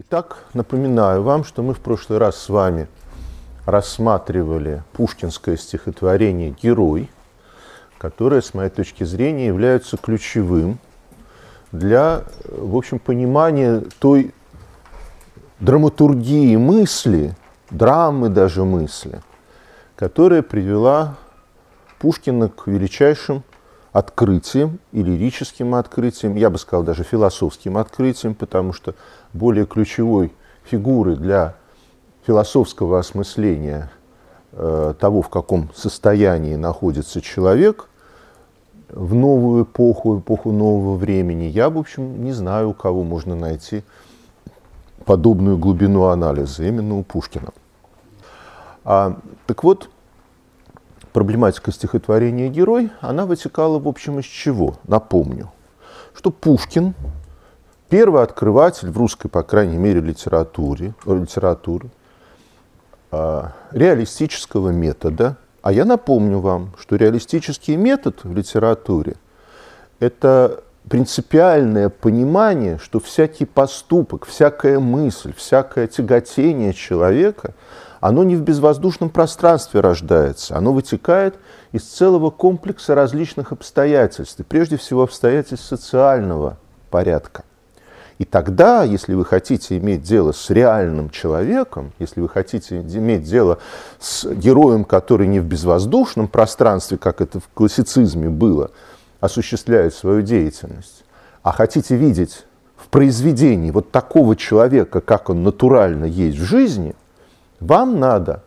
Итак, напоминаю вам, что мы в прошлый раз с вами рассматривали пушкинское стихотворение «Герой», которое, с моей точки зрения, является ключевым для, в общем, понимания той драматургии мысли, драмы даже мысли, которая привела Пушкина к величайшим открытиям и лирическим открытиям, я бы сказал даже философским открытиям, потому что более ключевой фигуры для философского осмысления э, того, в каком состоянии находится человек в новую эпоху, эпоху нового времени, я, в общем, не знаю, у кого можно найти подобную глубину анализа, именно у Пушкина. А, так вот, проблематика стихотворения «Герой», она вытекала, в общем, из чего? Напомню, что Пушкин – первый открыватель в русской, по крайней мере, литературе, литературы, а, реалистического метода. А я напомню вам, что реалистический метод в литературе – это принципиальное понимание, что всякий поступок, всякая мысль, всякое тяготение человека – оно не в безвоздушном пространстве рождается, оно вытекает из целого комплекса различных обстоятельств, и прежде всего обстоятельств социального порядка. И тогда, если вы хотите иметь дело с реальным человеком, если вы хотите иметь дело с героем, который не в безвоздушном пространстве, как это в классицизме было, осуществляет свою деятельность, а хотите видеть в произведении вот такого человека, как он натурально есть в жизни – вам надо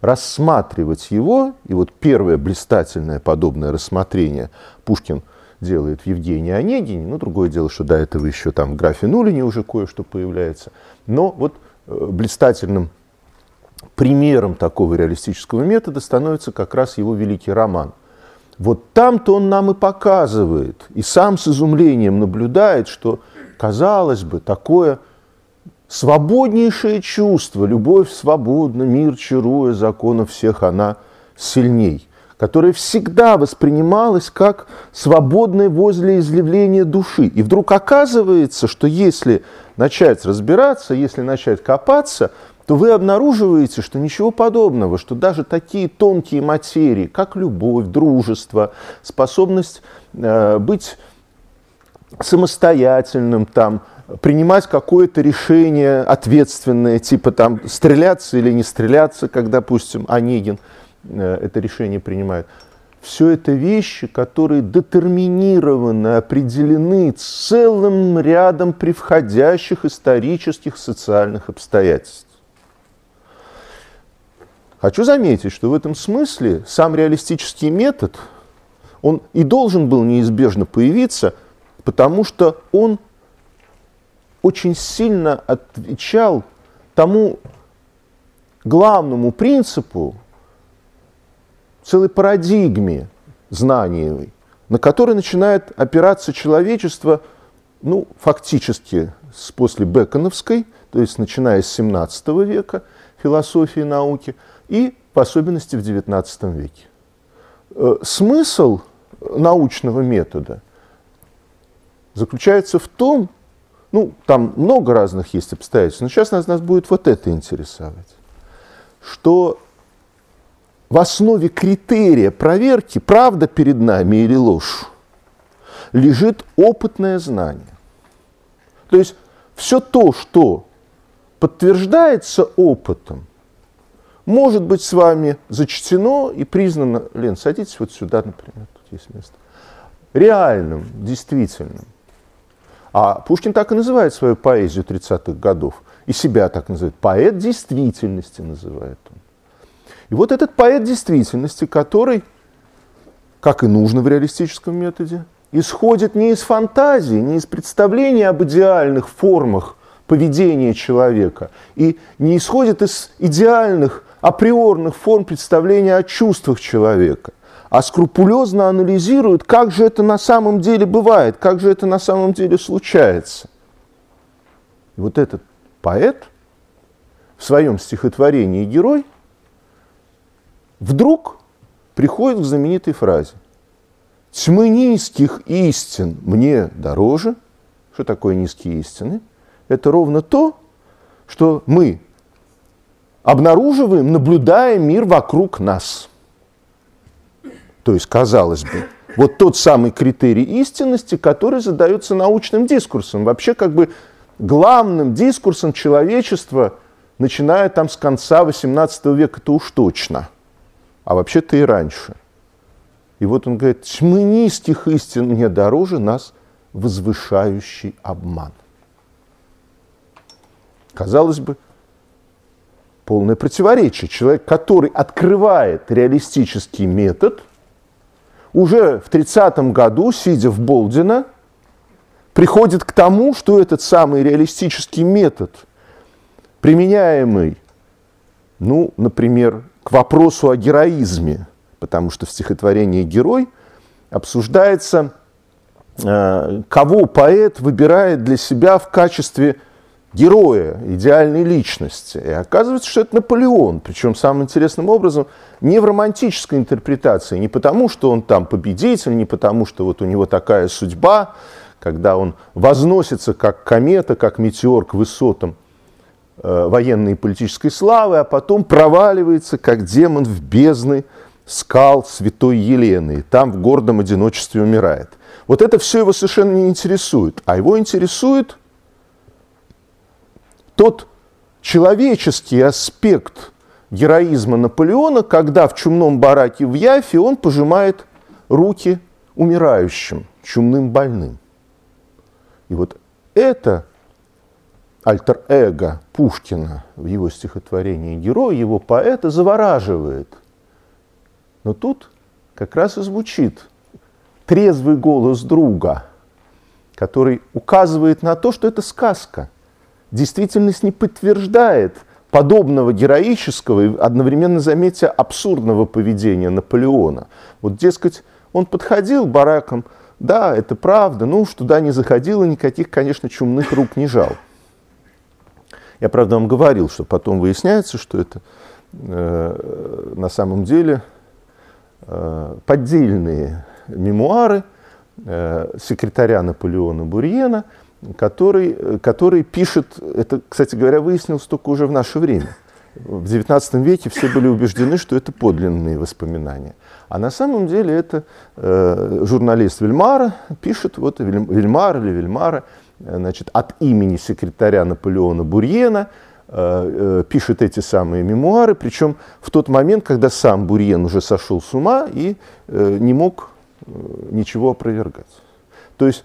рассматривать его, и вот первое блистательное подобное рассмотрение Пушкин делает в Евгении Онегине, ну, другое дело, что до этого еще там в графе Нулине уже кое-что появляется, но вот э, блистательным примером такого реалистического метода становится как раз его великий роман. Вот там-то он нам и показывает, и сам с изумлением наблюдает, что, казалось бы, такое Свободнейшее чувство, любовь свободна, мир чаруя, законов всех она сильней, которая всегда воспринималась как свободное возле изъявления души. И вдруг оказывается, что если начать разбираться, если начать копаться, то вы обнаруживаете, что ничего подобного, что даже такие тонкие материи, как любовь, дружество, способность э, быть самостоятельным, там, принимать какое-то решение ответственное, типа там стреляться или не стреляться, как, допустим, Онегин э, это решение принимает. Все это вещи, которые детерминированы, определены целым рядом превходящих исторических социальных обстоятельств. Хочу заметить, что в этом смысле сам реалистический метод, он и должен был неизбежно появиться, потому что он очень сильно отвечал тому главному принципу, целой парадигме знаниевой, на которой начинает опираться человечество, ну, фактически с после Беконовской, то есть начиная с 17 века философии науки, и в особенности в XIX веке. Э, смысл научного метода заключается в том, ну, там много разных есть обстоятельств, но сейчас нас, нас будет вот это интересовать. Что в основе критерия проверки, правда перед нами или ложь, лежит опытное знание. То есть все то, что подтверждается опытом, может быть с вами зачтено и признано, Лен, садитесь вот сюда, например, тут есть место, реальным, действительным. А Пушкин так и называет свою поэзию 30-х годов. И себя так называет. Поэт действительности называет он. И вот этот поэт действительности, который, как и нужно в реалистическом методе, исходит не из фантазии, не из представления об идеальных формах поведения человека, и не исходит из идеальных априорных форм представления о чувствах человека – а скрупулезно анализирует, как же это на самом деле бывает, как же это на самом деле случается. И вот этот поэт в своем стихотворении «Герой» вдруг приходит к знаменитой фразе «Тьмы низких истин мне дороже». Что такое низкие истины? Это ровно то, что мы обнаруживаем, наблюдая мир вокруг нас. То есть, казалось бы, вот тот самый критерий истинности, который задается научным дискурсом. Вообще, как бы главным дискурсом человечества, начиная там с конца XVIII века, это уж точно. А вообще-то и раньше. И вот он говорит, тьмы низких истин мне дороже нас возвышающий обман. Казалось бы, полное противоречие. Человек, который открывает реалистический метод, уже в 30-м году, сидя в Болдино, приходит к тому, что этот самый реалистический метод, применяемый, ну, например, к вопросу о героизме, потому что в стихотворении «Герой» обсуждается, э, кого поэт выбирает для себя в качестве героя, идеальной личности. И оказывается, что это Наполеон, причем самым интересным образом не в романтической интерпретации, не потому, что он там победитель, не потому, что вот у него такая судьба, когда он возносится как комета, как метеор к высотам э, военной и политической славы, а потом проваливается как демон в бездны скал святой Елены, и там в гордом одиночестве умирает. Вот это все его совершенно не интересует, а его интересует – тот человеческий аспект героизма Наполеона, когда в чумном бараке в Яфе он пожимает руки умирающим, чумным больным. И вот это альтер-эго Пушкина в его стихотворении «Герой», его поэта завораживает. Но тут как раз и звучит трезвый голос друга, который указывает на то, что это сказка – действительность не подтверждает подобного героического и одновременно, заметьте, абсурдного поведения Наполеона. Вот, дескать, он подходил бараком, да, это правда, ну, что туда не заходил и никаких, конечно, чумных рук не жал. Я, правда, вам говорил, что потом выясняется, что это э, на самом деле э, поддельные мемуары э, секретаря Наполеона Бурьена – который, который пишет, это, кстати говоря, выяснилось только уже в наше время. В XIX веке все были убеждены, что это подлинные воспоминания. А на самом деле это э, журналист Вильмара пишет, вот Вильмар или Вильмара, значит, от имени секретаря Наполеона Бурьена, э, э, пишет эти самые мемуары, причем в тот момент, когда сам Бурьен уже сошел с ума и э, не мог э, ничего опровергать. То есть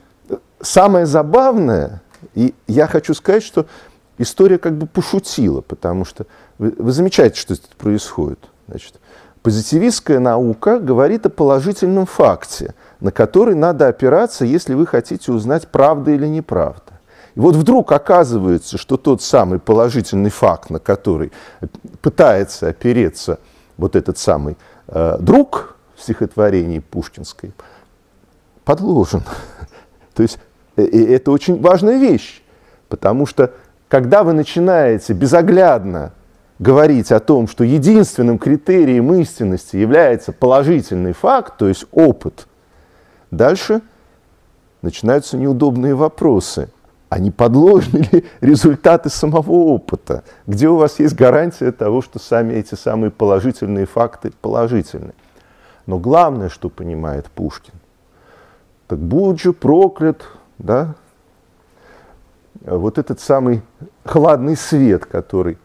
самое забавное, и я хочу сказать, что история как бы пошутила, потому что вы, вы замечаете, что это происходит. Значит, позитивистская наука говорит о положительном факте, на который надо опираться, если вы хотите узнать, правда или неправда. И вот вдруг оказывается, что тот самый положительный факт, на который пытается опереться вот этот самый э, друг в стихотворении Пушкинской, подложен. То есть и это очень важная вещь, потому что когда вы начинаете безоглядно говорить о том, что единственным критерием истинности является положительный факт, то есть опыт, дальше начинаются неудобные вопросы. А не подложны ли результаты самого опыта? Где у вас есть гарантия того, что сами эти самые положительные факты положительны? Но главное, что понимает Пушкин, так будь же проклят да, вот этот самый хладный свет, который,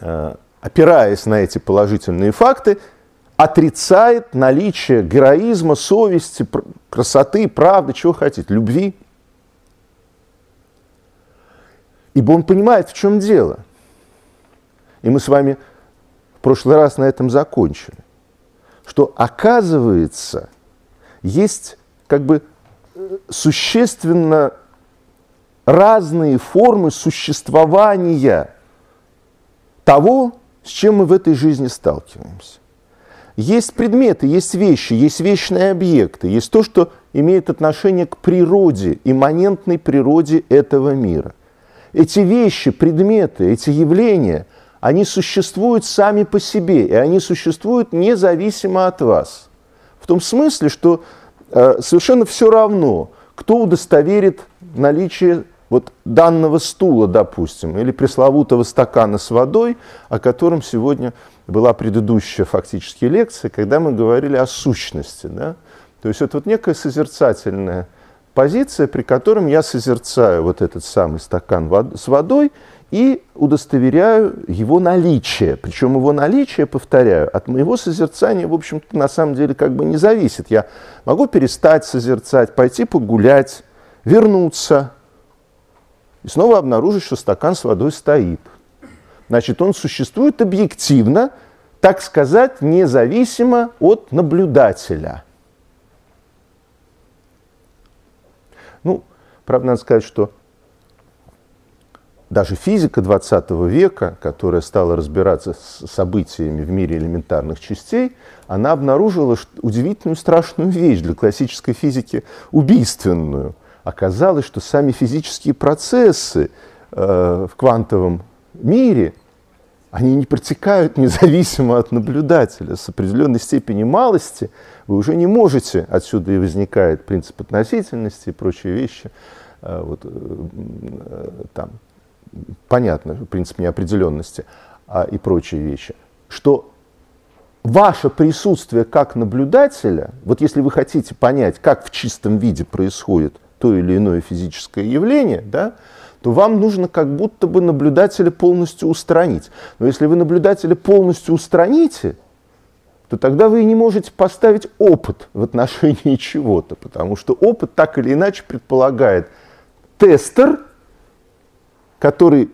э, опираясь на эти положительные факты, отрицает наличие героизма, совести, красоты, правды, чего хотите, любви. Ибо он понимает, в чем дело. И мы с вами в прошлый раз на этом закончили. Что оказывается, есть как бы существенно разные формы существования того, с чем мы в этой жизни сталкиваемся. Есть предметы, есть вещи, есть вечные объекты, есть то, что имеет отношение к природе, имманентной природе этого мира. Эти вещи, предметы, эти явления, они существуют сами по себе, и они существуют независимо от вас. В том смысле, что совершенно все равно, кто удостоверит наличие вот данного стула, допустим, или пресловутого стакана с водой, о котором сегодня была предыдущая фактически лекция, когда мы говорили о сущности. Да? То есть это вот некая созерцательная позиция, при котором я созерцаю вот этот самый стакан с водой и удостоверяю его наличие. Причем его наличие, повторяю, от моего созерцания, в общем-то, на самом деле как бы не зависит. Я могу перестать созерцать, пойти погулять, вернуться и снова обнаружить, что стакан с водой стоит. Значит, он существует объективно, так сказать, независимо от наблюдателя. Ну, правда, надо сказать, что даже физика 20 века, которая стала разбираться с событиями в мире элементарных частей, она обнаружила удивительную страшную вещь для классической физики, убийственную. Оказалось, что сами физические процессы э, в квантовом мире, они не протекают независимо от наблюдателя. С определенной степени малости вы уже не можете, отсюда и возникает принцип относительности и прочие вещи, э, вот, э, э там, понятно, принцип неопределенности а, и прочие вещи, что ваше присутствие как наблюдателя, вот если вы хотите понять, как в чистом виде происходит то или иное физическое явление, да, то вам нужно как будто бы наблюдателя полностью устранить. Но если вы наблюдателя полностью устраните, то тогда вы не можете поставить опыт в отношении чего-то, потому что опыт так или иначе предполагает тестер, который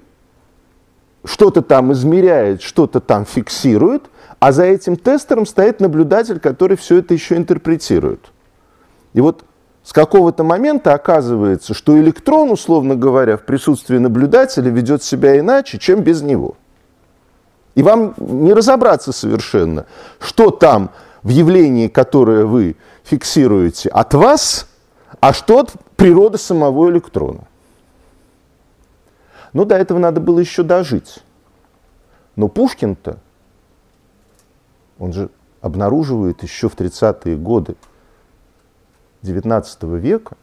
что-то там измеряет, что-то там фиксирует, а за этим тестером стоит наблюдатель, который все это еще интерпретирует. И вот с какого-то момента оказывается, что электрон, условно говоря, в присутствии наблюдателя ведет себя иначе, чем без него. И вам не разобраться совершенно, что там в явлении, которое вы фиксируете от вас, а что от природы самого электрона. Но до этого надо было еще дожить. Но Пушкин-то, он же обнаруживает еще в 30-е годы XIX века,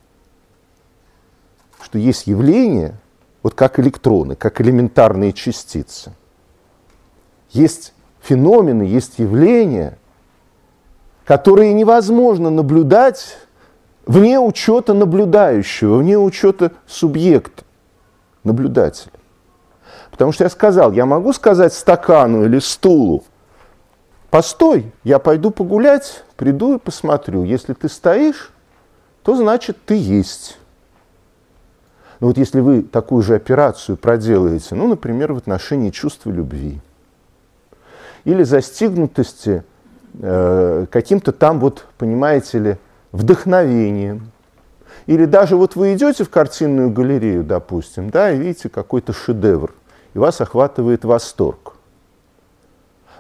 что есть явления, вот как электроны, как элементарные частицы. Есть феномены, есть явления, которые невозможно наблюдать вне учета наблюдающего, вне учета субъекта наблюдателя. Потому что я сказал, я могу сказать стакану или стулу, постой, я пойду погулять, приду и посмотрю. Если ты стоишь, то значит ты есть. Но вот если вы такую же операцию проделаете, ну, например, в отношении чувства любви, или застигнутости э, каким-то там, вот, понимаете ли, вдохновением, или даже вот вы идете в картинную галерею, допустим, да, и видите какой-то шедевр, и вас охватывает восторг.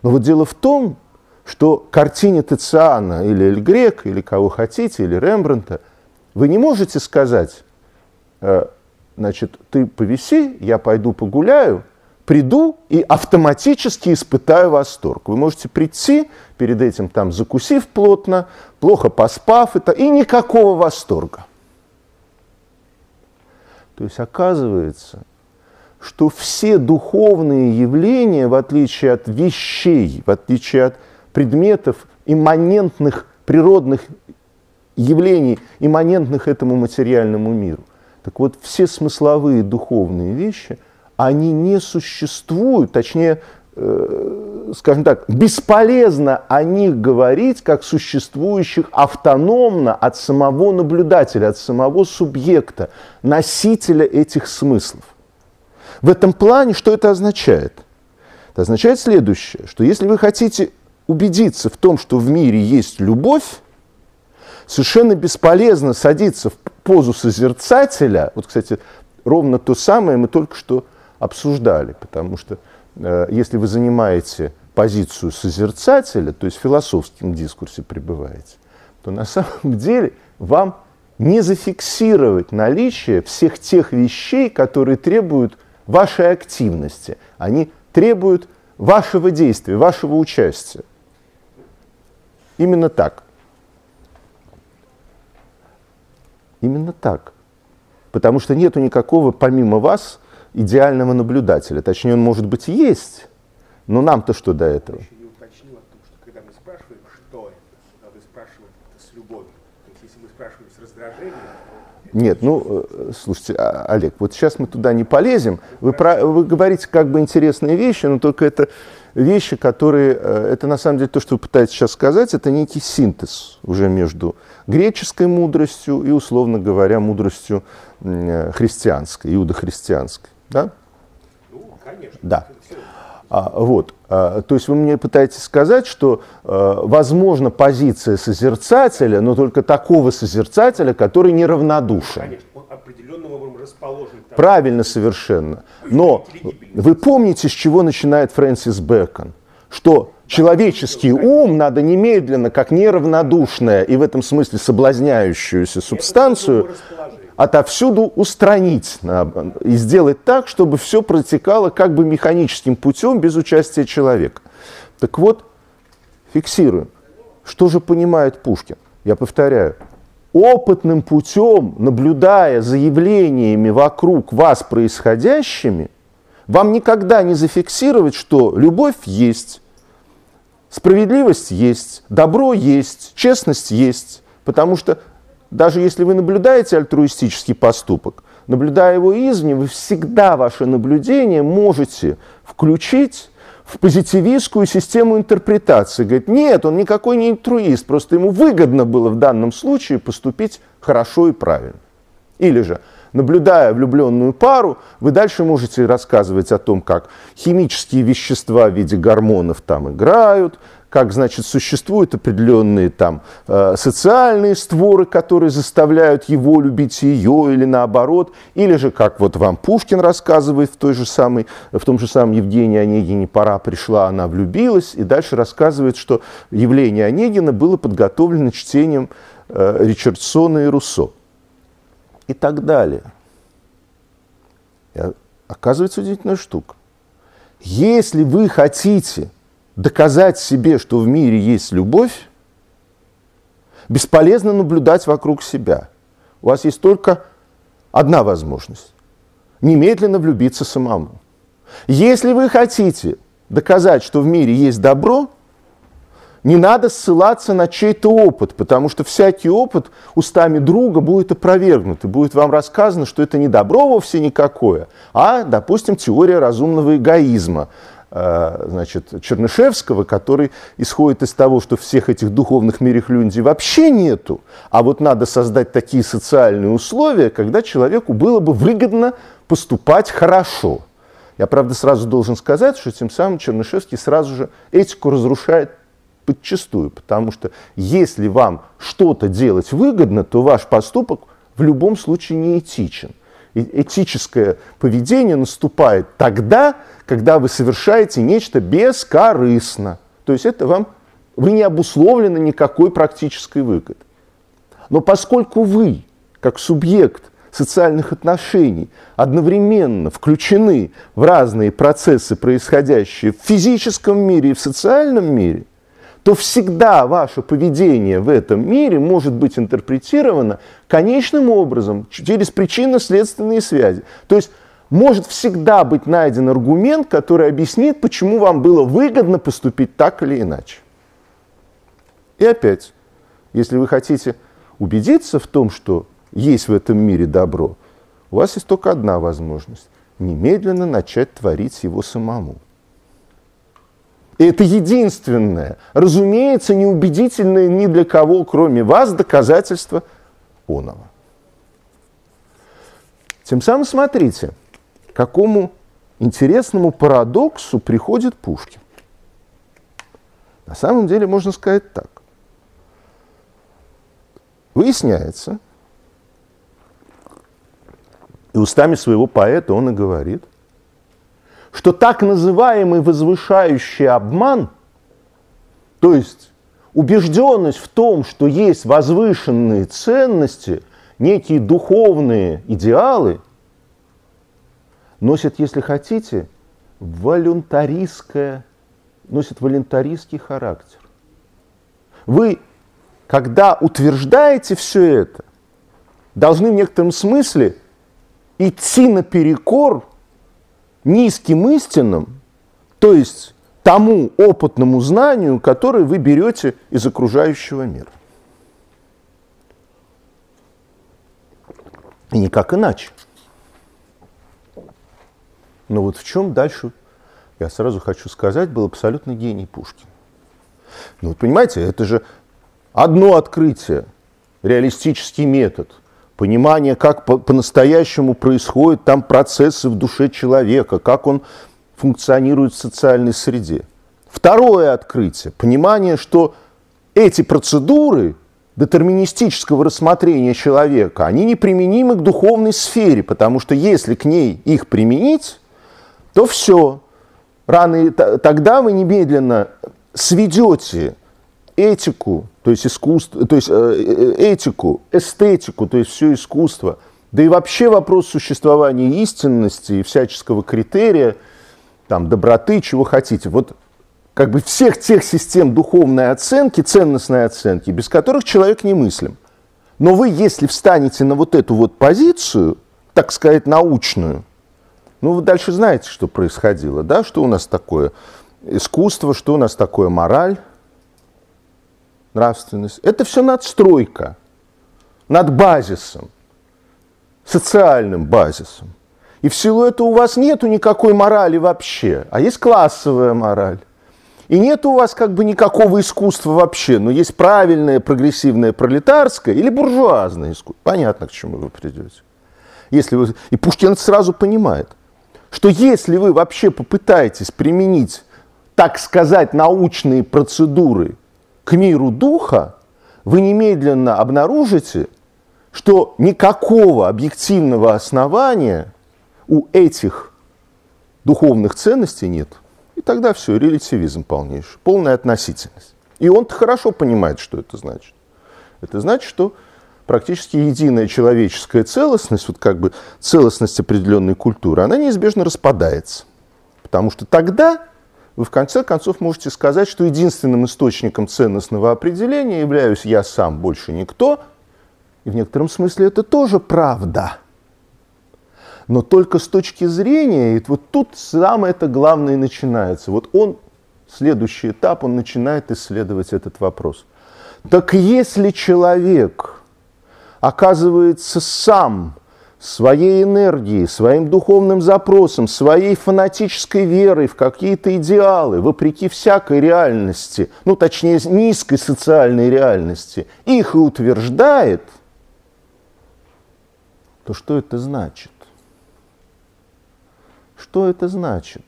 Но вот дело в том, что картине Тициана или Эль Грек, или кого хотите, или Рембранта, вы не можете сказать, э, значит, ты повиси, я пойду погуляю, приду и автоматически испытаю восторг. Вы можете прийти, перед этим там закусив плотно, плохо поспав, это, и никакого восторга. То есть оказывается, что все духовные явления, в отличие от вещей, в отличие от предметов, имманентных природных явлений, имманентных этому материальному миру, так вот все смысловые духовные вещи, они не существуют, точнее, скажем так, бесполезно о них говорить как существующих автономно от самого наблюдателя, от самого субъекта, носителя этих смыслов. В этом плане что это означает? Это означает следующее, что если вы хотите убедиться в том, что в мире есть любовь, совершенно бесполезно садиться в позу созерцателя. Вот, кстати, ровно то самое мы только что обсуждали, потому что Э, если вы занимаете позицию созерцателя, то есть в философском дискурсе пребываете, то на самом деле вам не зафиксировать наличие всех тех вещей, которые требуют вашей активности. Они требуют вашего действия, вашего участия. Именно так. Именно так. Потому что нету никакого, помимо вас, идеального наблюдателя. Точнее, он, может быть, есть, но нам-то что до этого? еще не уточнил о том, что когда мы спрашиваем, что это, надо спрашивать это с любовью. То есть если мы спрашиваем с раздражением, Нет, ну, э, слушайте, а, Олег, вот сейчас мы туда не полезем. Вы, про, вы говорите как бы интересные вещи, но только это вещи, которые, э, это на самом деле то, что вы пытаетесь сейчас сказать, это некий синтез уже между греческой мудростью и, условно говоря, мудростью э, христианской, иудохристианской. Да? ну, конечно. Да. А, вот, а, то есть вы мне пытаетесь сказать, что э, возможно позиция созерцателя, но только такого созерцателя, который неравнодушен. Конечно, он определенным образом расположен тому, Правильно совершенно. Но вы помните, с чего начинает Фрэнсис Бэкон? Что человеческий ум надо немедленно, как неравнодушная и в этом смысле соблазняющуюся субстанцию, расположение. Отовсюду устранить и сделать так, чтобы все протекало как бы механическим путем без участия человека. Так вот, фиксируем. Что же понимает Пушкин? Я повторяю, опытным путем, наблюдая за явлениями вокруг вас происходящими, вам никогда не зафиксировать, что любовь есть, справедливость есть, добро есть, честность есть. Потому что даже если вы наблюдаете альтруистический поступок, наблюдая его извне, вы всегда ваше наблюдение можете включить в позитивистскую систему интерпретации. Говорит, нет, он никакой не альтруист, просто ему выгодно было в данном случае поступить хорошо и правильно. Или же, наблюдая влюбленную пару, вы дальше можете рассказывать о том, как химические вещества в виде гормонов там играют, как, значит, существуют определенные там э, социальные створы, которые заставляют его любить ее или наоборот, или же, как вот вам Пушкин рассказывает в, той же самой, в том же самом Евгении Онегине «Пора пришла, она влюбилась», и дальше рассказывает, что явление Онегина было подготовлено чтением э, Ричардсона и Руссо и так далее. И оказывается удивительная штука. Если вы хотите доказать себе, что в мире есть любовь, бесполезно наблюдать вокруг себя. У вас есть только одна возможность – немедленно влюбиться самому. Если вы хотите доказать, что в мире есть добро, не надо ссылаться на чей-то опыт, потому что всякий опыт устами друга будет опровергнут, и будет вам рассказано, что это не добро вовсе никакое, а, допустим, теория разумного эгоизма, значит, Чернышевского, который исходит из того, что всех этих духовных мирехлюндий вообще нету, а вот надо создать такие социальные условия, когда человеку было бы выгодно поступать хорошо. Я, правда, сразу должен сказать, что тем самым Чернышевский сразу же этику разрушает подчастую, потому что если вам что-то делать выгодно, то ваш поступок в любом случае не этичен. Этическое поведение наступает тогда, когда вы совершаете нечто бескорыстно. То есть это вам, вы не обусловлены никакой практической выгодой. Но поскольку вы, как субъект социальных отношений, одновременно включены в разные процессы, происходящие в физическом мире и в социальном мире, то всегда ваше поведение в этом мире может быть интерпретировано конечным образом через причинно-следственные связи. То есть может всегда быть найден аргумент, который объяснит, почему вам было выгодно поступить так или иначе. И опять, если вы хотите убедиться в том, что есть в этом мире добро, у вас есть только одна возможность – немедленно начать творить его самому. И это единственное, разумеется, неубедительное ни для кого, кроме вас, доказательство оного. Тем самым смотрите, какому интересному парадоксу приходит Пушкин. На самом деле можно сказать так. Выясняется, и устами своего поэта он и говорит, что так называемый возвышающий обман, то есть убежденность в том, что есть возвышенные ценности, некие духовные идеалы, носит, если хотите, волюнтаристское, носит волюнтаристский характер. Вы, когда утверждаете все это, должны в некотором смысле идти наперекор низким истинам, то есть тому опытному знанию, которое вы берете из окружающего мира. И никак иначе. Но вот в чем дальше, я сразу хочу сказать, был абсолютно гений Пушкин. Ну вот понимаете, это же одно открытие, реалистический метод, понимание, как по- по-настоящему происходят там процессы в душе человека, как он функционирует в социальной среде. Второе открытие, понимание, что эти процедуры детерминистического рассмотрения человека, они неприменимы к духовной сфере, потому что если к ней их применить, то все. Рано тогда вы немедленно сведете этику, то есть искусство, то есть э, э, этику, эстетику, то есть все искусство, да и вообще вопрос существования истинности и всяческого критерия, там, доброты, чего хотите. Вот как бы всех тех систем духовной оценки, ценностной оценки, без которых человек не мыслим. Но вы, если встанете на вот эту вот позицию, так сказать, научную, ну, вы дальше знаете, что происходило, да, что у нас такое искусство, что у нас такое мораль, нравственность. Это все надстройка над базисом, социальным базисом. И в силу этого у вас нету никакой морали вообще, а есть классовая мораль. И нет у вас как бы никакого искусства вообще, но есть правильное, прогрессивное, пролетарское или буржуазное искусство. Понятно, к чему вы придете. Если вы... И Пушкин сразу понимает, что если вы вообще попытаетесь применить, так сказать, научные процедуры к миру духа, вы немедленно обнаружите, что никакого объективного основания у этих духовных ценностей нет. И тогда все, релятивизм полнейший, полная относительность. И он хорошо понимает, что это значит. Это значит, что практически единая человеческая целостность, вот как бы целостность определенной культуры, она неизбежно распадается. Потому что тогда вы в конце концов можете сказать, что единственным источником ценностного определения являюсь я сам, больше никто. И в некотором смысле это тоже правда. Но только с точки зрения, и вот тут самое это главное начинается. Вот он, следующий этап, он начинает исследовать этот вопрос. Так если человек оказывается сам своей энергией, своим духовным запросом, своей фанатической верой в какие-то идеалы, вопреки всякой реальности, ну точнее низкой социальной реальности, их и утверждает, то что это значит? Что это значит?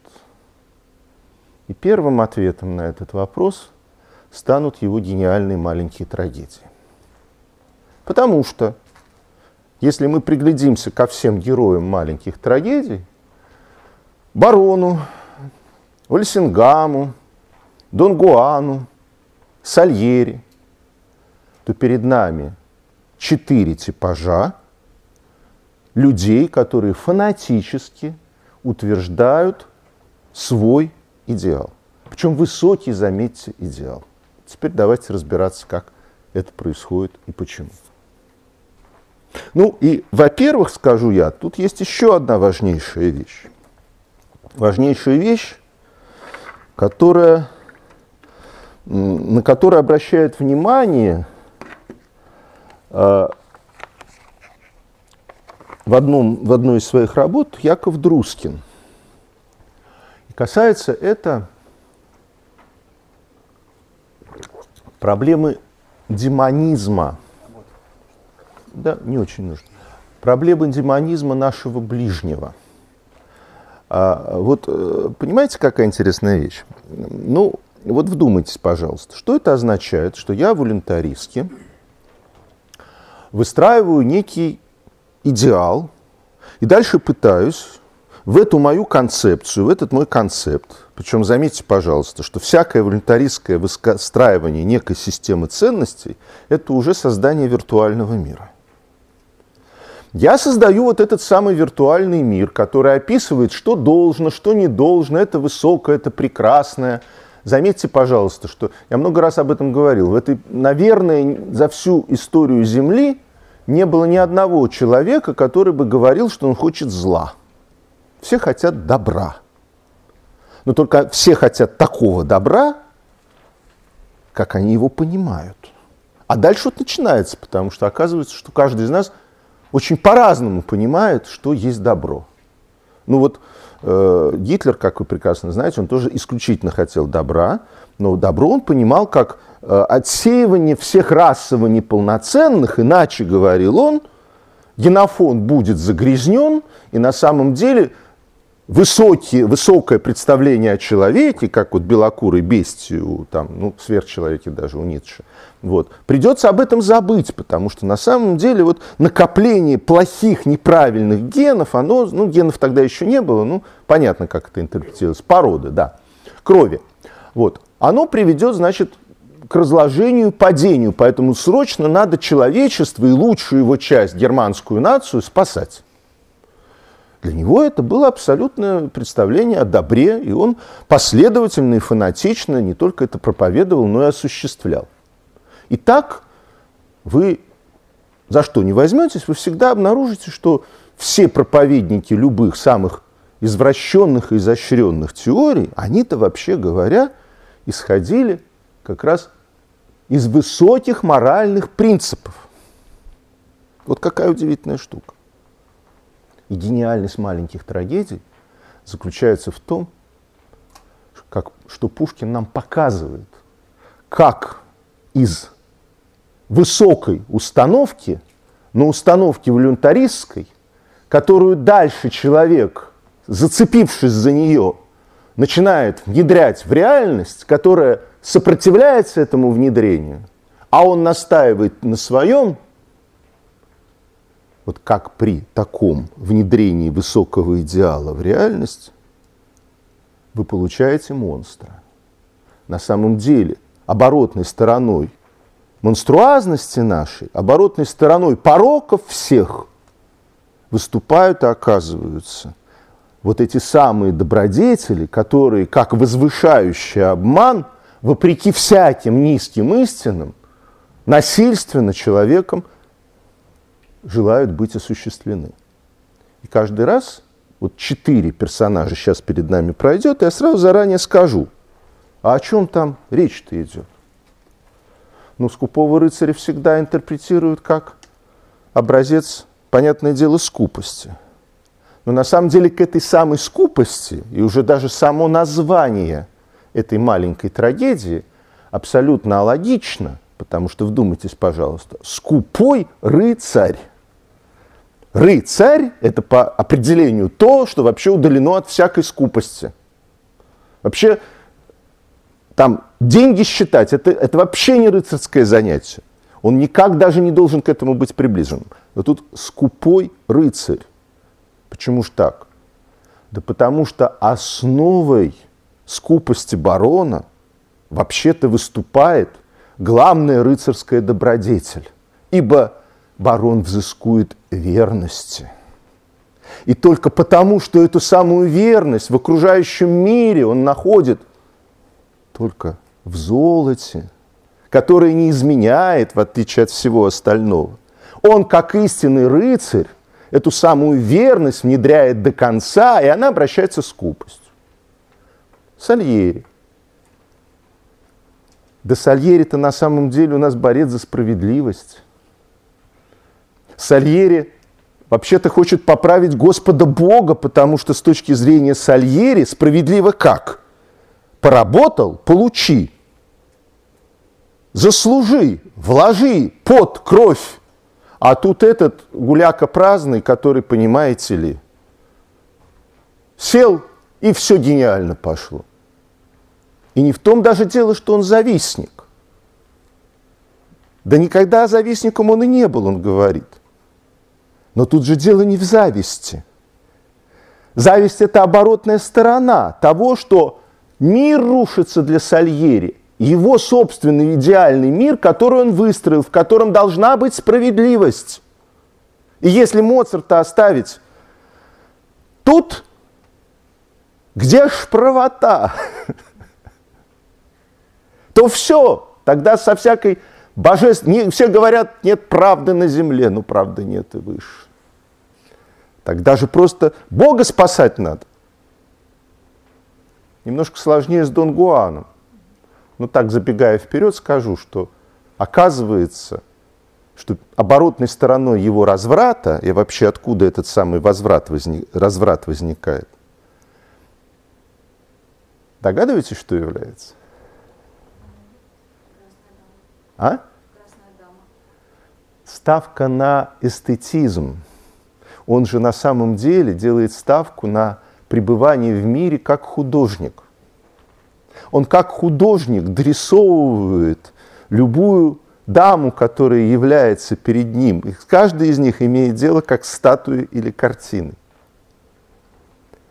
И первым ответом на этот вопрос станут его гениальные маленькие трагедии. Потому что если мы приглядимся ко всем героям маленьких трагедий, Барону, Вальсингаму, Дон Гуану, Сальери, то перед нами четыре типажа людей, которые фанатически утверждают свой идеал. Причем высокий, заметьте, идеал. Теперь давайте разбираться, как это происходит и почему. Ну и, во-первых, скажу я, тут есть еще одна важнейшая вещь. Важнейшая вещь, которая, на которую обращает внимание э, в, одном, в одной из своих работ Яков Друскин. И касается это проблемы демонизма да, не очень нужно. Проблема демонизма нашего ближнего. А, вот э, понимаете, какая интересная вещь? Ну, вот вдумайтесь, пожалуйста, что это означает, что я волюнтаристски выстраиваю некий идеал и дальше пытаюсь в эту мою концепцию, в этот мой концепт, причем заметьте, пожалуйста, что всякое волюнтаристское выстраивание некой системы ценностей – это уже создание виртуального мира. Я создаю вот этот самый виртуальный мир, который описывает, что должно, что не должно, это высокое, это прекрасное. Заметьте, пожалуйста, что я много раз об этом говорил. В этой, наверное, за всю историю Земли не было ни одного человека, который бы говорил, что он хочет зла. Все хотят добра. Но только все хотят такого добра, как они его понимают. А дальше вот начинается, потому что оказывается, что каждый из нас очень по-разному понимает, что есть добро. Ну вот э, Гитлер, как вы прекрасно знаете, он тоже исключительно хотел добра, но добро он понимал как э, отсеивание всех расово неполноценных, иначе говорил он, генофон будет загрязнен, и на самом деле высокие, высокое представление о человеке, как вот белокурый бестию, там, ну, сверхчеловеке даже у Ницше, вот, придется об этом забыть, потому что на самом деле вот накопление плохих, неправильных генов, оно, ну, генов тогда еще не было, ну, понятно, как это интерпретировалось, породы, да, крови, вот, оно приведет, значит, к разложению, падению, поэтому срочно надо человечество и лучшую его часть, германскую нацию, спасать. Для него это было абсолютное представление о добре, и он последовательно и фанатично не только это проповедовал, но и осуществлял. И так вы за что не возьметесь, вы всегда обнаружите, что все проповедники любых самых извращенных и изощренных теорий, они-то вообще говоря, исходили как раз из высоких моральных принципов. Вот какая удивительная штука. И гениальность маленьких трагедий заключается в том, как, что Пушкин нам показывает, как из высокой установки, но установки волюнтаристской, которую дальше человек, зацепившись за нее, начинает внедрять в реальность, которая сопротивляется этому внедрению, а он настаивает на своем, вот как при таком внедрении высокого идеала в реальность, вы получаете монстра. На самом деле, оборотной стороной монструазности нашей, оборотной стороной пороков всех выступают и оказываются вот эти самые добродетели, которые, как возвышающий обман, вопреки всяким низким истинам, насильственно человеком желают быть осуществлены. И каждый раз вот четыре персонажа сейчас перед нами пройдет, и я сразу заранее скажу, а о чем там речь-то идет. Ну, скупого рыцаря всегда интерпретируют как образец, понятное дело, скупости. Но на самом деле к этой самой скупости, и уже даже само название этой маленькой трагедии абсолютно алогично, потому что вдумайтесь, пожалуйста, скупой рыцарь. Рыцарь – это по определению то, что вообще удалено от всякой скупости. Вообще, там деньги считать это, – это вообще не рыцарское занятие. Он никак даже не должен к этому быть приближен. Но тут скупой рыцарь. Почему ж так? Да потому что основой скупости барона вообще-то выступает главная рыцарская добродетель. Ибо барон взыскует верности. И только потому, что эту самую верность в окружающем мире он находит только в золоте, которое не изменяет, в отличие от всего остального. Он, как истинный рыцарь, эту самую верность внедряет до конца, и она обращается с скупостью. Сальери. Да Сальери-то на самом деле у нас борец за справедливость. Сальери вообще-то хочет поправить Господа Бога, потому что с точки зрения Сальери справедливо как? Поработал – получи. Заслужи, вложи под кровь. А тут этот гуляка праздный, который, понимаете ли, сел и все гениально пошло. И не в том даже дело, что он завистник. Да никогда завистником он и не был, он говорит – но тут же дело не в зависти. Зависть – это оборотная сторона того, что мир рушится для Сальери. Его собственный идеальный мир, который он выстроил, в котором должна быть справедливость. И если Моцарта оставить тут, где ж правота? То все, тогда со всякой Божеств... Не, все говорят, нет правды на земле. Ну, правды нет и выше. Так даже просто Бога спасать надо. Немножко сложнее с Дон Гуаном. Но так, забегая вперед, скажу, что оказывается, что оборотной стороной его разврата, и вообще откуда этот самый возврат возник, разврат возникает, догадываетесь, что является? А? Ставка на эстетизм. Он же на самом деле делает ставку на пребывание в мире как художник. Он как художник дорисовывает любую даму, которая является перед ним. И каждый из них имеет дело как статуи или картины.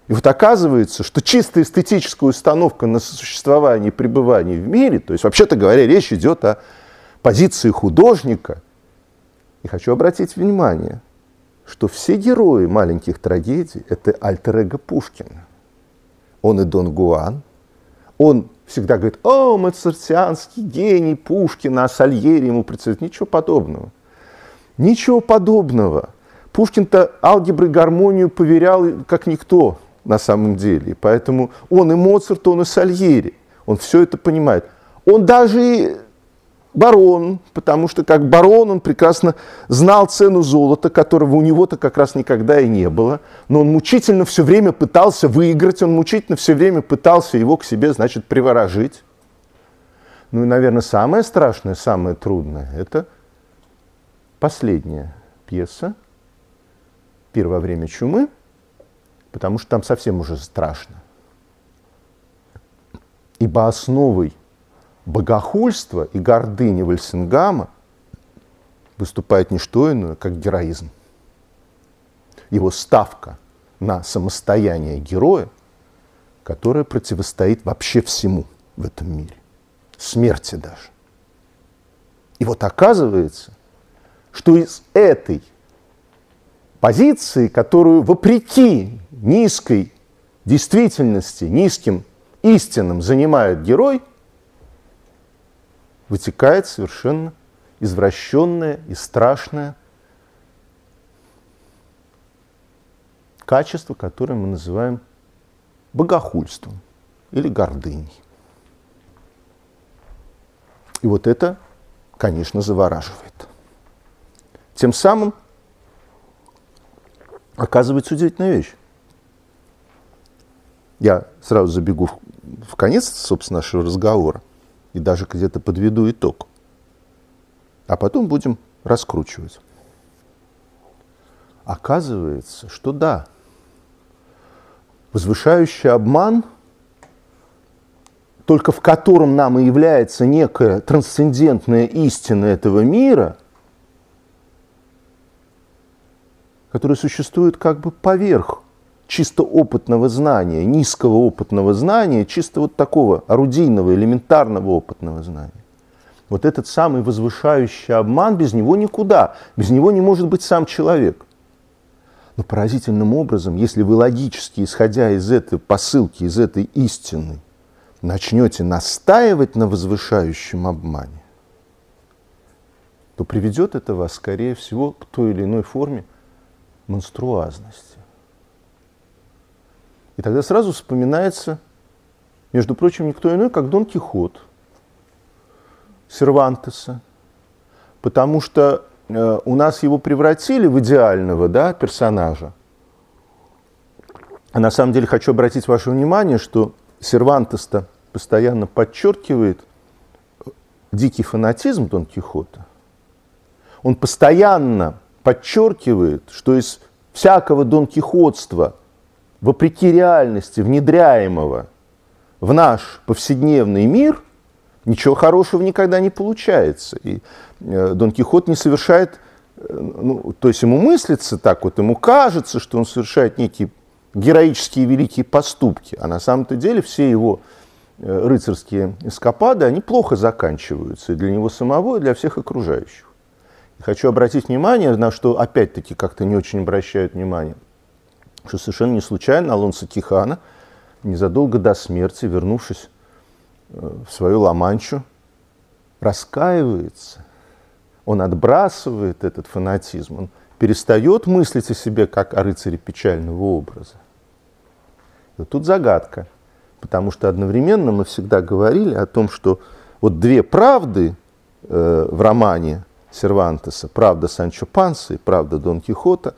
И вот оказывается, что чисто эстетическая установка на существование и пребывание в мире, то есть, вообще-то говоря, речь идет о позиции художника. И хочу обратить внимание, что все герои маленьких трагедий – это альтер-эго Пушкина. Он и Дон Гуан, он всегда говорит, о, моцартианский гений Пушкина, а Сальери ему представляет. Ничего подобного. Ничего подобного. Пушкин-то алгебры гармонию поверял как никто на самом деле. Поэтому он и Моцарт, он и Сальери. Он все это понимает. Он даже барон, потому что как барон он прекрасно знал цену золота, которого у него-то как раз никогда и не было, но он мучительно все время пытался выиграть, он мучительно все время пытался его к себе, значит, приворожить. Ну и, наверное, самое страшное, самое трудное – это последняя пьеса «Первое время чумы», потому что там совсем уже страшно. Ибо основой богохульство и гордыня Вальсингама выступает не что иное, как героизм. Его ставка на самостояние героя, которое противостоит вообще всему в этом мире, смерти даже. И вот оказывается, что из этой позиции, которую вопреки низкой действительности, низким истинам занимает герой – вытекает совершенно извращенное и страшное качество, которое мы называем богохульством или гордыней. И вот это, конечно, завораживает. Тем самым оказывается удивительная вещь. Я сразу забегу в конец, собственно, нашего разговора и даже где-то подведу итог. А потом будем раскручивать. Оказывается, что да, возвышающий обман, только в котором нам и является некая трансцендентная истина этого мира, которая существует как бы поверх чисто опытного знания, низкого опытного знания, чисто вот такого орудийного, элементарного опытного знания. Вот этот самый возвышающий обман, без него никуда, без него не может быть сам человек. Но поразительным образом, если вы логически, исходя из этой посылки, из этой истины, начнете настаивать на возвышающем обмане, то приведет это вас, скорее всего, к той или иной форме монструазности. Тогда сразу вспоминается, между прочим, никто иной, как Дон Кихот Сервантеса. Потому что э, у нас его превратили в идеального да, персонажа. А на самом деле хочу обратить ваше внимание, что Сервантес-то постоянно подчеркивает дикий фанатизм Дон Кихота. Он постоянно подчеркивает, что из всякого Дон Кихотства – вопреки реальности, внедряемого в наш повседневный мир, ничего хорошего никогда не получается. И э, Дон Кихот не совершает, э, ну, то есть ему мыслится так вот, ему кажется, что он совершает некие героические великие поступки, а на самом-то деле все его э, рыцарские эскапады, они плохо заканчиваются и для него самого, и для всех окружающих. И хочу обратить внимание на что, опять-таки, как-то не очень обращают внимание – что совершенно не случайно Алонсо Кихана, незадолго до смерти, вернувшись э, в свою Ламанчу, раскаивается. Он отбрасывает этот фанатизм, он перестает мыслить о себе как о рыцаре печального образа. И вот тут загадка, потому что одновременно мы всегда говорили о том, что вот две правды э, в романе Сервантеса, правда Санчо Панса и правда Дон Кихота,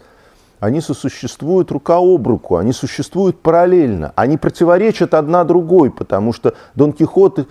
они сосуществуют рука об руку, они существуют параллельно, они противоречат одна другой, потому что Дон Кихот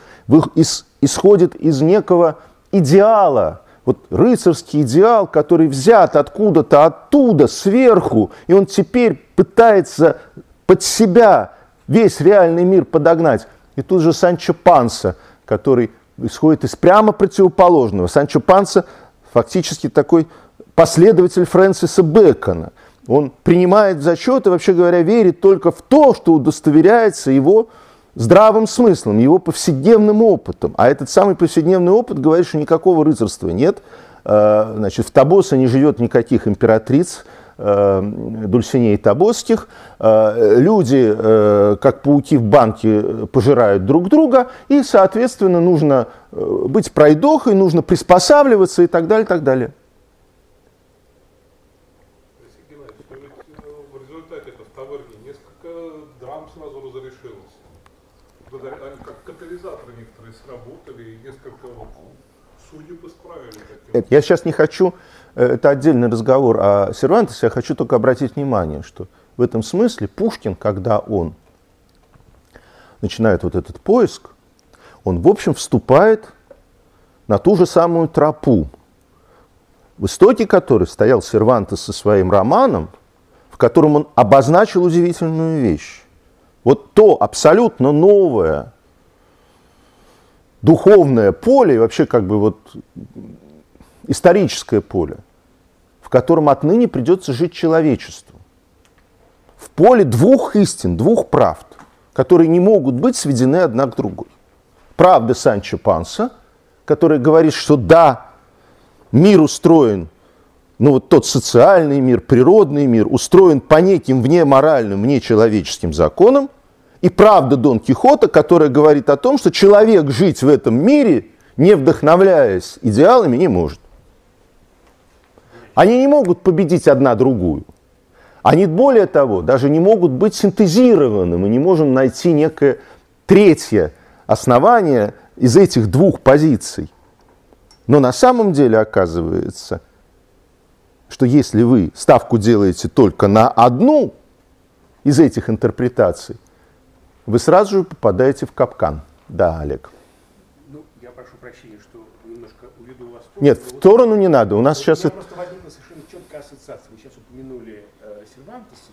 исходит из некого идеала, вот рыцарский идеал, который взят откуда-то оттуда, сверху, и он теперь пытается под себя весь реальный мир подогнать. И тут же Санчо Панса, который исходит из прямо противоположного. Санчо Панса фактически такой последователь Фрэнсиса Бэкона. Он принимает зачет и, вообще говоря, верит только в то, что удостоверяется его здравым смыслом, его повседневным опытом. А этот самый повседневный опыт говорит, что никакого рыцарства нет. Э, значит, в Табосе не живет никаких императриц, э, Дульсиней Табосских. Э, люди, как пауки в банке, пожирают друг друга, и, соответственно, нужно быть пройдохой, нужно приспосабливаться и так далее, так далее. Я сейчас не хочу, э, это отдельный разговор о Сервантесе, я хочу только обратить внимание, что в этом смысле Пушкин, когда он начинает вот этот поиск, он, в общем, вступает на ту же самую тропу, в истоке которой стоял Сервантес со своим романом, в котором он обозначил удивительную вещь. Вот то абсолютно новое духовное поле, вообще как бы вот историческое поле, в котором отныне придется жить человечеству. В поле двух истин, двух правд, которые не могут быть сведены одна к другой. Правда Санчо Панса, который говорит, что да, мир устроен, ну вот тот социальный мир, природный мир, устроен по неким внеморальным, внечеловеческим законам, и правда Дон Кихота, которая говорит о том, что человек жить в этом мире, не вдохновляясь идеалами, не может. Они не могут победить одна другую. Они, более того, даже не могут быть синтезированы. Мы не можем найти некое третье основание из этих двух позиций. Но на самом деле оказывается, что если вы ставку делаете только на одну из этих интерпретаций, вы сразу же попадаете в капкан. Да, Олег. Ну, я прошу прощения, что немножко уведу вас в Нет, в сторону не надо. У нас сейчас... Я это... просто возникла совершенно четкая ассоциация. Вы сейчас упомянули э, Сервантеса,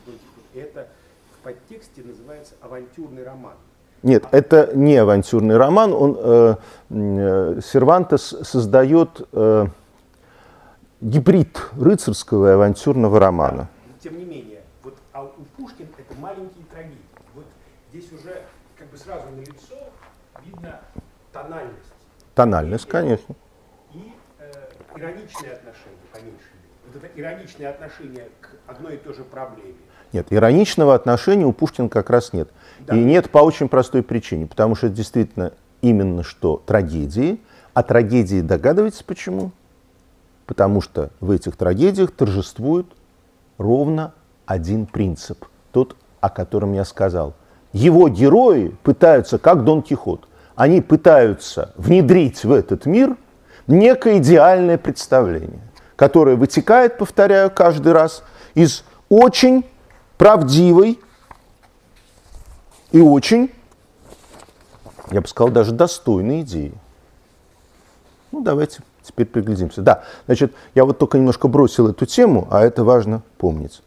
это в подтексте называется авантюрный роман. Нет, это не авантюрный роман. Он, э, э, Сервантес создает э, гибрид рыцарского и авантюрного романа. Тем не менее, вот а у Пушкина это маленькие трагедии. Вот здесь уже как бы сразу на лицо видно тональность. Тональность, и, конечно. И э, ироничное отношение, по меньшей мере. Вот это ироничное отношение к одной и той же проблеме. Нет, ироничного отношения у Пушкина как раз нет. Да. И нет по очень простой причине, потому что это действительно именно что трагедии, а трагедии догадываетесь почему? Потому что в этих трагедиях торжествует ровно один принцип, тот, о котором я сказал. Его герои пытаются, как Дон Кихот, они пытаются внедрить в этот мир некое идеальное представление, которое вытекает, повторяю каждый раз, из очень правдивой и очень, я бы сказал, даже достойной идеи. Ну, давайте теперь приглядимся. Да, значит, я вот только немножко бросил эту тему, а это важно помнить.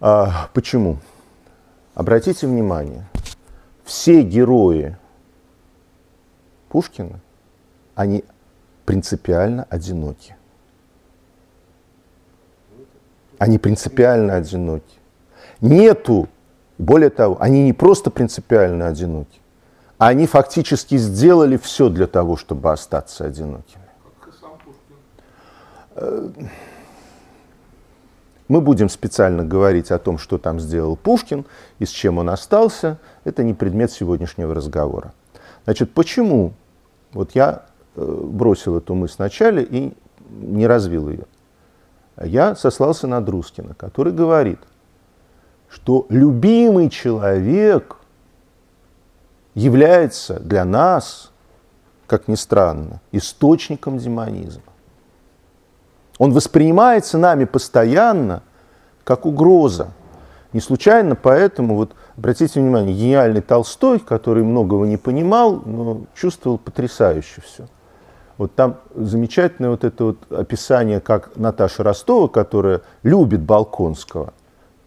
А, почему? Обратите внимание, все герои Пушкина, они принципиально одиноки. Они принципиально одиноки. Нету, более того, они не просто принципиально одиноки, они фактически сделали все для того, чтобы остаться одинокими. Э, мы будем специально говорить о том, что там сделал Пушкин и с чем он остался. Это не предмет сегодняшнего разговора. Значит, почему? Вот я э, бросил эту мысль вначале и не развил ее. Я сослался на Друскина, который говорит, что любимый человек является для нас, как ни странно, источником демонизма. Он воспринимается нами постоянно как угроза. Не случайно поэтому, вот обратите внимание, гениальный Толстой, который многого не понимал, но чувствовал потрясающе все. Вот там замечательное вот это вот описание, как Наташа Ростова, которая любит Балконского,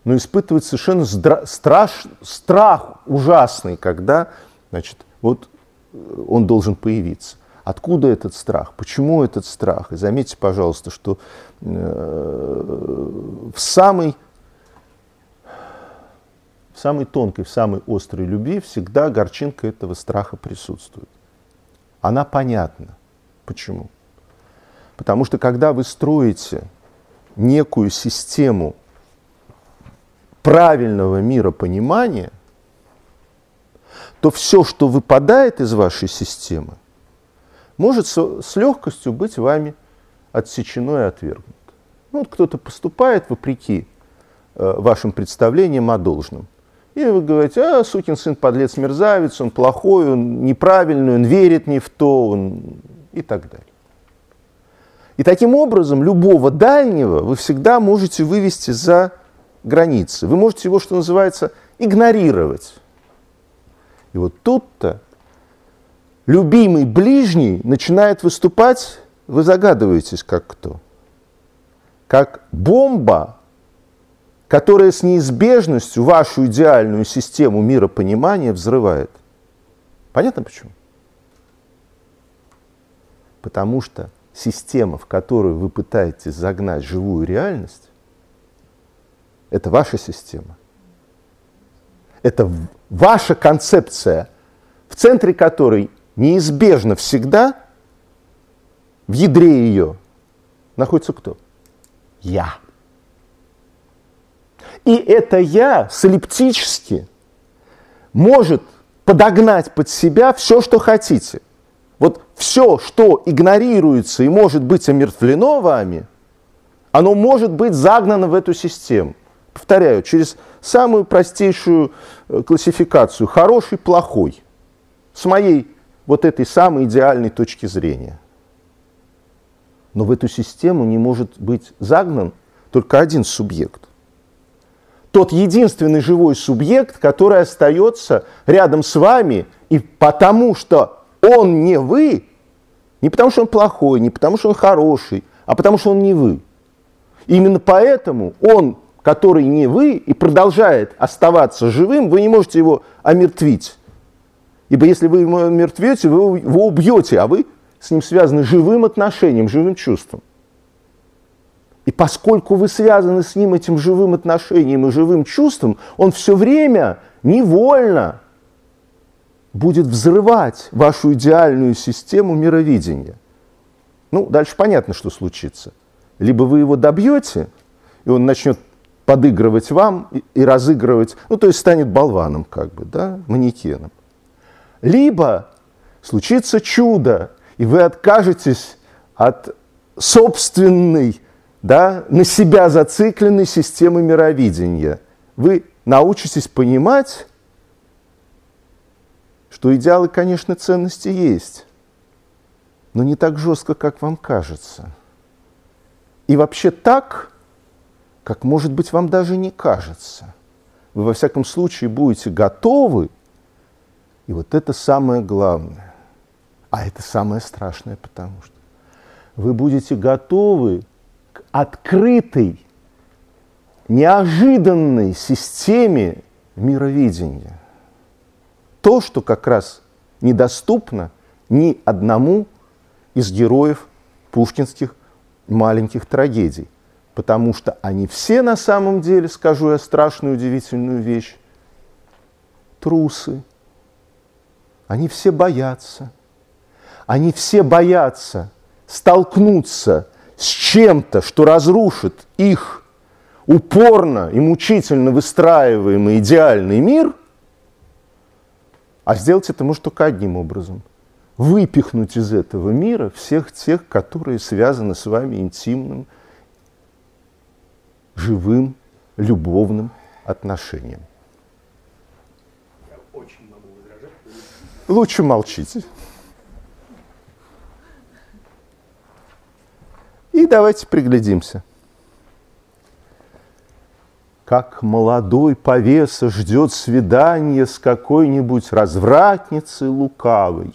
но испытывает совершенно страш, страх ужасный, когда значит, вот он должен появиться. Откуда этот страх? Почему этот страх? И заметьте, пожалуйста, что э, в самой, в самой тонкой, в самой острой любви всегда горчинка этого страха присутствует. Она понятна. Почему? Потому что когда вы строите некую систему правильного миропонимания, то все, что выпадает из вашей системы, может с, легкостью быть вами отсечено и отвергнуто. Ну, вот кто-то поступает вопреки э, вашим представлениям о должном. И вы говорите, а, сукин сын, подлец, мерзавец, он плохой, он неправильный, он верит не в то, он... и так далее. И таким образом любого дальнего вы всегда можете вывести за границы. Вы можете его, что называется, игнорировать. И вот тут-то любимый ближний начинает выступать, вы загадываетесь, как кто? Как бомба, которая с неизбежностью вашу идеальную систему миропонимания взрывает. Понятно почему? Потому что система, в которую вы пытаетесь загнать живую реальность, это ваша система. Это ваша концепция, в центре которой неизбежно всегда в ядре ее находится кто? Я. И это я солиптически может подогнать под себя все, что хотите. Вот все, что игнорируется и может быть омертвлено вами, оно может быть загнано в эту систему. Повторяю, через самую простейшую э, классификацию. Хороший, плохой. С моей вот этой самой идеальной точки зрения. Но в эту систему не может быть загнан только один субъект. Тот единственный живой субъект, который остается рядом с вами, и потому что он не вы, не потому что он плохой, не потому что он хороший, а потому что он не вы. Именно поэтому он, который не вы и продолжает оставаться живым, вы не можете его омертвить. Ибо если вы его мертвете, вы его убьете, а вы с ним связаны живым отношением, живым чувством. И поскольку вы связаны с ним этим живым отношением и живым чувством, он все время невольно будет взрывать вашу идеальную систему мировидения. Ну, дальше понятно, что случится. Либо вы его добьете, и он начнет подыгрывать вам и, разыгрывать, ну, то есть станет болваном, как бы, да, манекеном. Либо случится чудо, и вы откажетесь от собственной, да, на себя зацикленной системы мировидения. Вы научитесь понимать, что идеалы, конечно, ценности есть, но не так жестко, как вам кажется. И вообще так, как, может быть, вам даже не кажется. Вы, во всяком случае, будете готовы и вот это самое главное. А это самое страшное, потому что вы будете готовы к открытой, неожиданной системе мировидения. То, что как раз недоступно ни одному из героев пушкинских маленьких трагедий. Потому что они все на самом деле, скажу я страшную удивительную вещь, трусы, они все боятся. Они все боятся столкнуться с чем-то, что разрушит их упорно и мучительно выстраиваемый идеальный мир, а сделать это может только одним образом – выпихнуть из этого мира всех тех, которые связаны с вами интимным, живым, любовным возражать. Лучше молчите. И давайте приглядимся. Как молодой повеса ждет свидание с какой-нибудь развратницей лукавой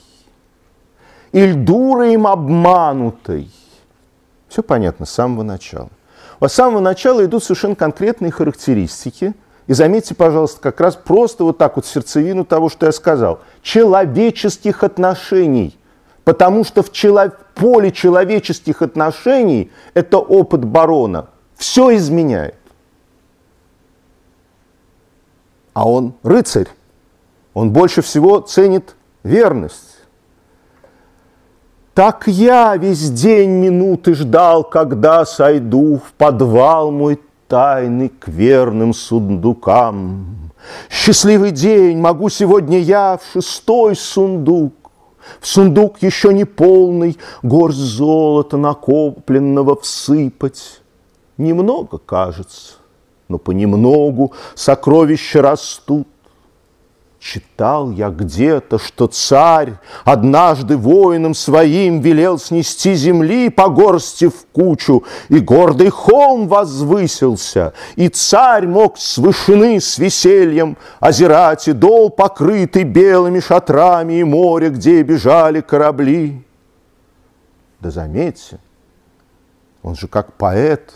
или дурой им обманутой. Все понятно с самого начала. С самого начала идут совершенно конкретные характеристики. И заметьте, пожалуйста, как раз просто вот так вот сердцевину того, что я сказал. Человеческих отношений. Потому что в чело... поле человеческих отношений это опыт барона. Все изменяет. А он рыцарь. Он больше всего ценит верность. Так я весь день минуты ждал, когда сойду в подвал мой тайный к верным сундукам. Счастливый день, могу сегодня я в шестой сундук, в сундук еще не полный, горсть золота накопленного всыпать. Немного, кажется, но понемногу сокровища растут. Читал я где-то, что царь однажды воинам своим велел снести земли по горсти в кучу, и гордый холм возвысился, и царь мог с вышины с весельем озирать и дол, покрытый белыми шатрами, и море, где бежали корабли. Да заметьте, он же как поэт,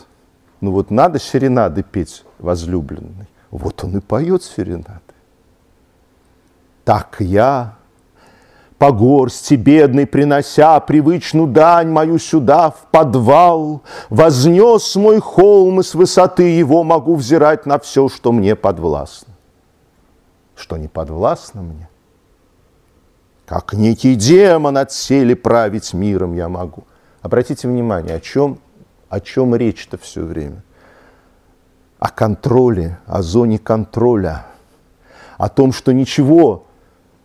ну вот надо серенады петь возлюбленный, вот он и поет серенады. Так я, по горсти бедной принося привычную дань мою сюда, в подвал, вознес мой холм, и с высоты его могу взирать на все, что мне подвластно. Что не подвластно мне? Как некий демон отсели править миром я могу. Обратите внимание, о чем, о чем речь-то все время? О контроле, о зоне контроля, о том, что ничего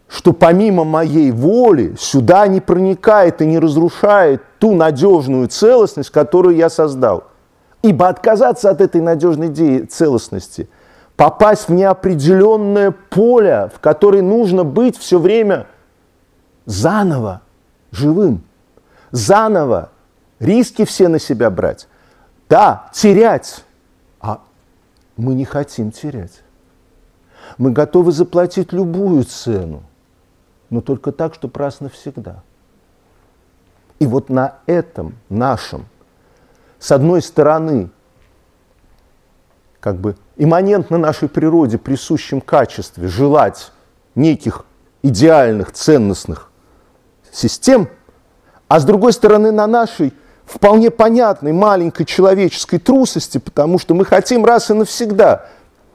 что помимо моей воли сюда не проникает и не разрушает ту надежную целостность, которую я создал. Ибо отказаться от этой надежной идеи целостности, попасть в неопределенное поле, в которое нужно быть все время заново живым, заново риски все на себя брать. Да, терять, а мы не хотим терять. Мы готовы заплатить любую цену – но только так, что раз навсегда. И вот на этом нашем, с одной стороны, как бы имманентно нашей природе присущем качестве желать неких идеальных, ценностных систем, а с другой стороны на нашей вполне понятной маленькой человеческой трусости, потому что мы хотим раз и навсегда.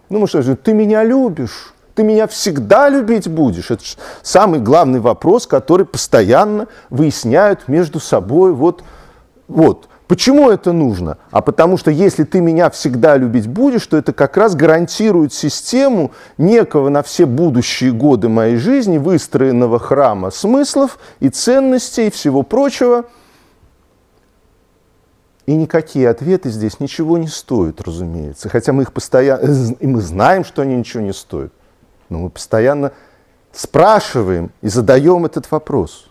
Ну, мы что же, ты меня любишь, ты меня всегда любить будешь? Это самый главный вопрос, который постоянно выясняют между собой. Вот, вот. Почему это нужно? А потому что если ты меня всегда любить будешь, то это как раз гарантирует систему некого на все будущие годы моей жизни выстроенного храма смыслов и ценностей и всего прочего. И никакие ответы здесь ничего не стоят, разумеется. Хотя мы их постоянно, и мы знаем, что они ничего не стоят. Но мы постоянно спрашиваем и задаем этот вопрос.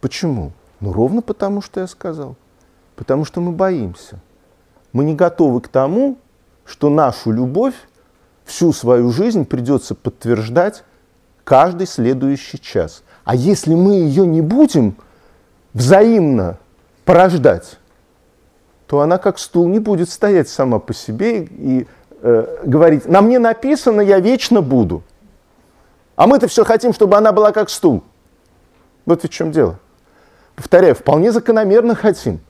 Почему? Ну, ровно потому, что я сказал. Потому что мы боимся. Мы не готовы к тому, что нашу любовь всю свою жизнь придется подтверждать каждый следующий час. А если мы ее не будем взаимно порождать, то она как стул не будет стоять сама по себе и э, говорить, на мне написано, я вечно буду. А мы-то все хотим, чтобы она была как стул. Вот в чем дело. Повторяю, вполне закономерно хотим.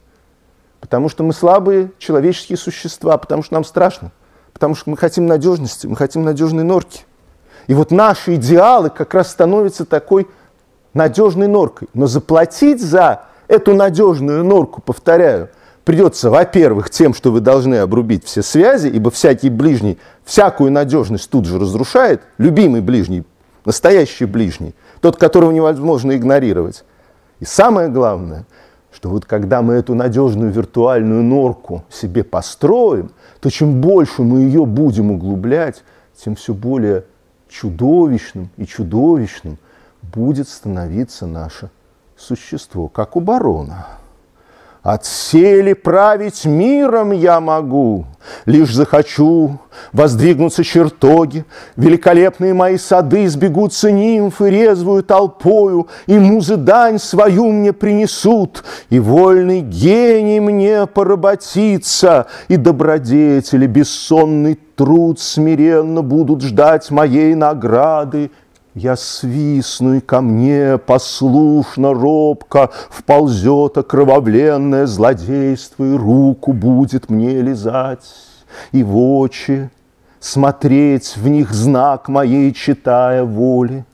Потому что мы слабые человеческие существа, потому что нам страшно, потому что мы хотим надежности, мы хотим надежной норки. И вот наши идеалы как раз становятся такой надежной норкой. Но заплатить за эту надежную норку, повторяю, придется, во-первых, тем, что вы должны обрубить все связи, ибо всякий ближний всякую надежность тут же разрушает, любимый ближний настоящий ближний, тот, которого невозможно игнорировать. И самое главное, что вот когда мы эту надежную виртуальную норку себе построим, то чем больше мы ее будем углублять, тем все более чудовищным и чудовищным будет становиться наше существо, как у барона. Отсели править миром я могу, Лишь захочу воздвигнуться чертоги, Великолепные мои сады сбегутся нимфы Резвую толпою, И музы дань свою мне принесут, И вольный гений мне поработится, И добродетели бессонный труд Смиренно будут ждать моей награды, я свистну, и ко мне послушно, робко Вползет окровавленное злодейство, И руку будет мне лизать, и в очи Смотреть в них знак моей, читая воли.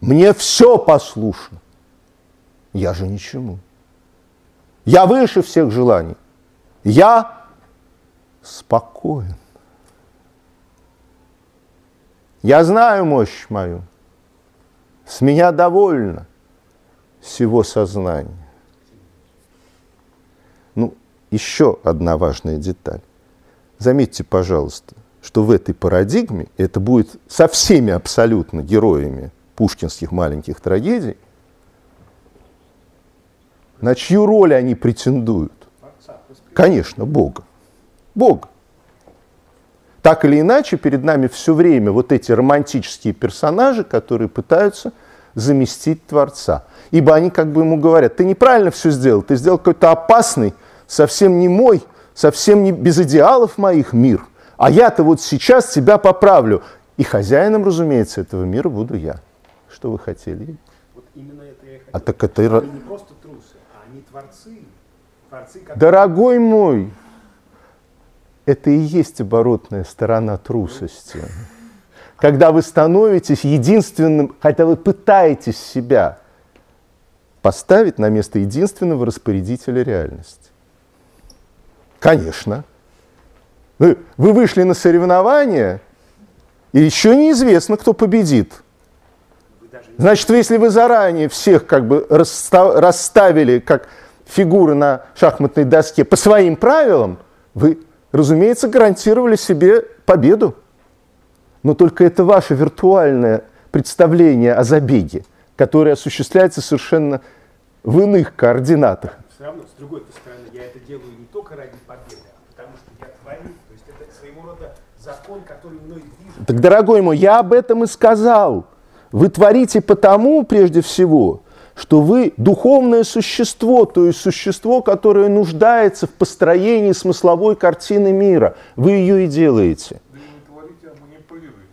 Мне все послушно, я же ничему. Я выше всех желаний, я спокоен. Я знаю мощь мою. С меня довольно всего сознания. Ну, еще одна важная деталь. Заметьте, пожалуйста, что в этой парадигме, это будет со всеми абсолютно героями пушкинских маленьких трагедий, на чью роль они претендуют? Конечно, Бога. Бога. Так или иначе, перед нами все время вот эти романтические персонажи, которые пытаются заместить Творца. Ибо они как бы ему говорят, ты неправильно все сделал, ты сделал какой-то опасный, совсем не мой, совсем не без идеалов моих мир. А я-то вот сейчас тебя поправлю. И хозяином, разумеется, этого мира буду я. Что вы хотели? Вот именно это я хотел. А так это... Они не просто трусы, а они творцы. творцы которые... Дорогой мой, это и есть оборотная сторона трусости. Когда вы становитесь единственным, хотя вы пытаетесь себя поставить на место единственного распорядителя реальности. Конечно. Вы, вы вышли на соревнования, и еще неизвестно, кто победит. Значит, если вы заранее всех как бы расставили как фигуры на шахматной доске по своим правилам, вы разумеется, гарантировали себе победу. Но только это ваше виртуальное представление о забеге, которое осуществляется совершенно в иных координатах. Все равно, с другой стороны, я это делаю не только ради победы, а потому что я творю. То есть это своего рода закон, который мной движет. Так, дорогой мой, я об этом и сказал. Вы творите потому, прежде всего, что вы духовное существо, то есть существо, которое нуждается в построении смысловой картины мира. Вы ее и делаете.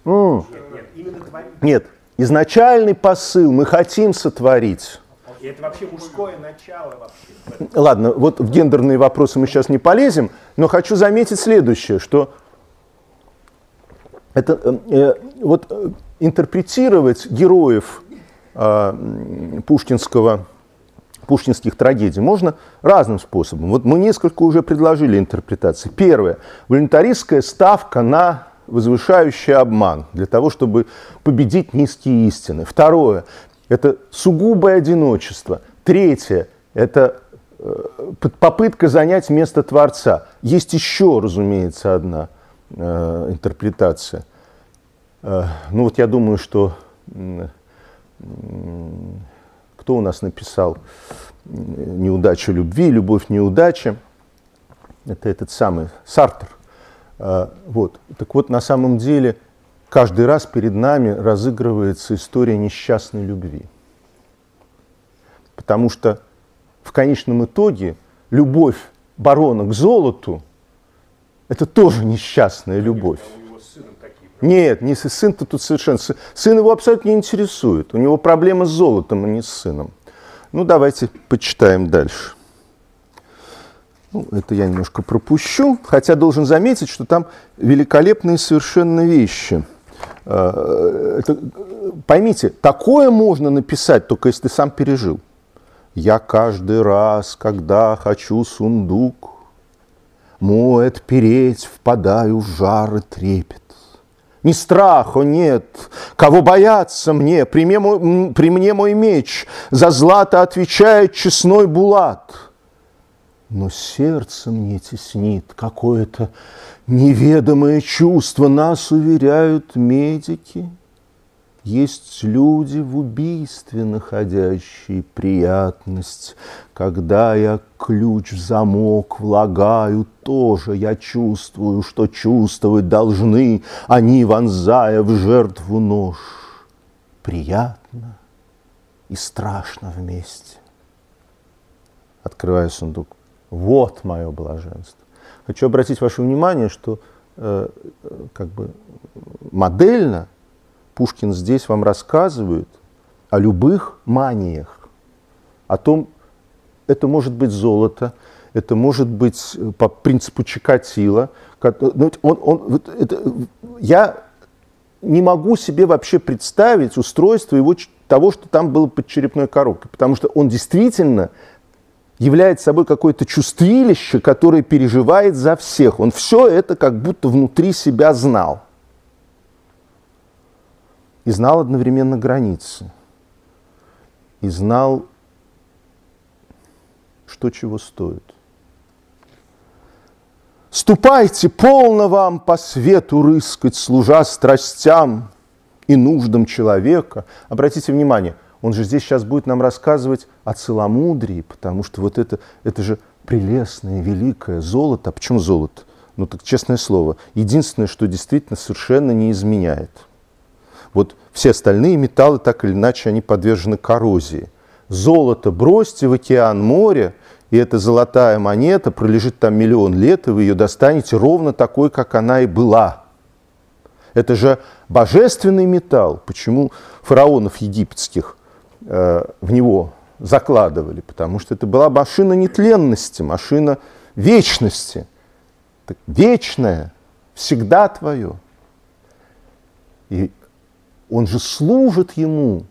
Нет, нет, именно творите. Нет, изначальный посыл мы хотим сотворить. И это вообще мужское начало вообще. Ладно, вот в гендерные вопросы мы сейчас не полезем, но хочу заметить следующее, что это э, э вот э, интерпретировать героев пушкинского, пушкинских трагедий можно разным способом. Вот мы несколько уже предложили интерпретации. Первое. Волюнтаристская ставка на возвышающий обман для того, чтобы победить низкие истины. Второе. Это сугубое одиночество. Третье. Это э, попытка занять место Творца. Есть еще, разумеется, одна э, интерпретация. Э, ну вот я думаю, что кто у нас написал «Неудача любви», «Любовь неудача». Это этот самый Сартер. А, вот. Так вот, на самом деле, каждый раз перед нами разыгрывается история несчастной любви. Потому что в конечном итоге любовь барона к золоту – это тоже несчастная любовь. Нет, не сын-то тут совершенно. Сын его абсолютно не интересует. У него проблема с золотом, а не с сыном. Ну, давайте почитаем дальше. Ну, это я немножко пропущу, хотя должен заметить, что там великолепные совершенно вещи. А, это, поймите, такое можно написать, только если ты сам пережил. Я каждый раз, когда хочу сундук, мой отпереть, впадаю в жар и трепет ни страха нет. Кого бояться мне? При мне мой, при мне мой меч. За злато отвечает честной булат. Но сердце мне теснит какое-то неведомое чувство. Нас уверяют медики – есть люди в убийстве, находящие приятность. Когда я ключ в замок влагаю, тоже я чувствую, что чувствовать должны они, вонзая в жертву нож. Приятно и страшно вместе. Открываю сундук. Вот мое блаженство. Хочу обратить ваше внимание, что э, э как бы модельно Пушкин здесь вам рассказывает о любых маниях, о том, это может быть золото, это может быть э, по принципу Чикатила. Ну, он, он, это, я не могу себе вообще представить устройство его, того, что там было под черепной коробкой, потому что он действительно является собой какое-то чувствилище, которое переживает за всех. Он все это как будто внутри себя знал и знал одновременно границы, и знал, что чего стоит. Ступайте, полно вам по свету рыскать, служа страстям и нуждам человека. Обратите внимание, он же здесь сейчас будет нам рассказывать о целомудрии, потому что вот это, это же прелестное, великое золото. А почему золото? Ну так честное слово, единственное, что действительно совершенно не изменяет – вот все остальные металлы, так или иначе, они подвержены коррозии. Золото бросьте в океан море, и эта золотая монета пролежит там миллион лет, и вы ее достанете ровно такой, как она и была. Это же божественный металл. Почему фараонов египетских э, в него закладывали? Потому что это была машина нетленности, машина вечности. Так, вечное, всегда твое. И он же служит ему,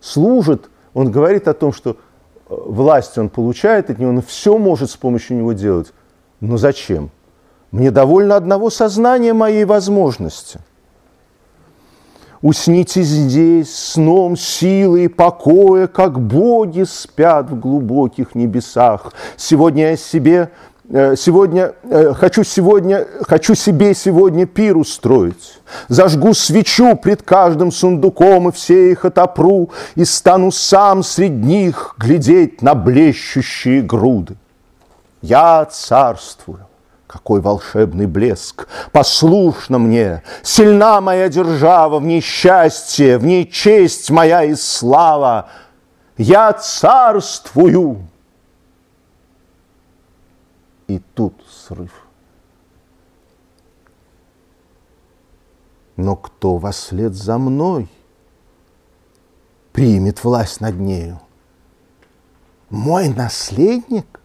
служит, он говорит о том, что э, власть он получает от него, он все может с помощью него делать. Но зачем? Мне довольно одного сознания моей возможности. Усните здесь сном силы и покоя, как боги спят в глубоких небесах. Сегодня я себе сегодня, э, хочу сегодня, хочу себе сегодня пир устроить. Зажгу свечу пред каждым сундуком и все их отопру, и стану сам среди них глядеть на блещущие груды. Я царствую, какой волшебный блеск! Послушно мне, сильна моя держава, в ней счастье, в ней честь моя и слава. Я царствую, и тут срыв. Но кто во след за мной примет власть над нею? Мой наследник?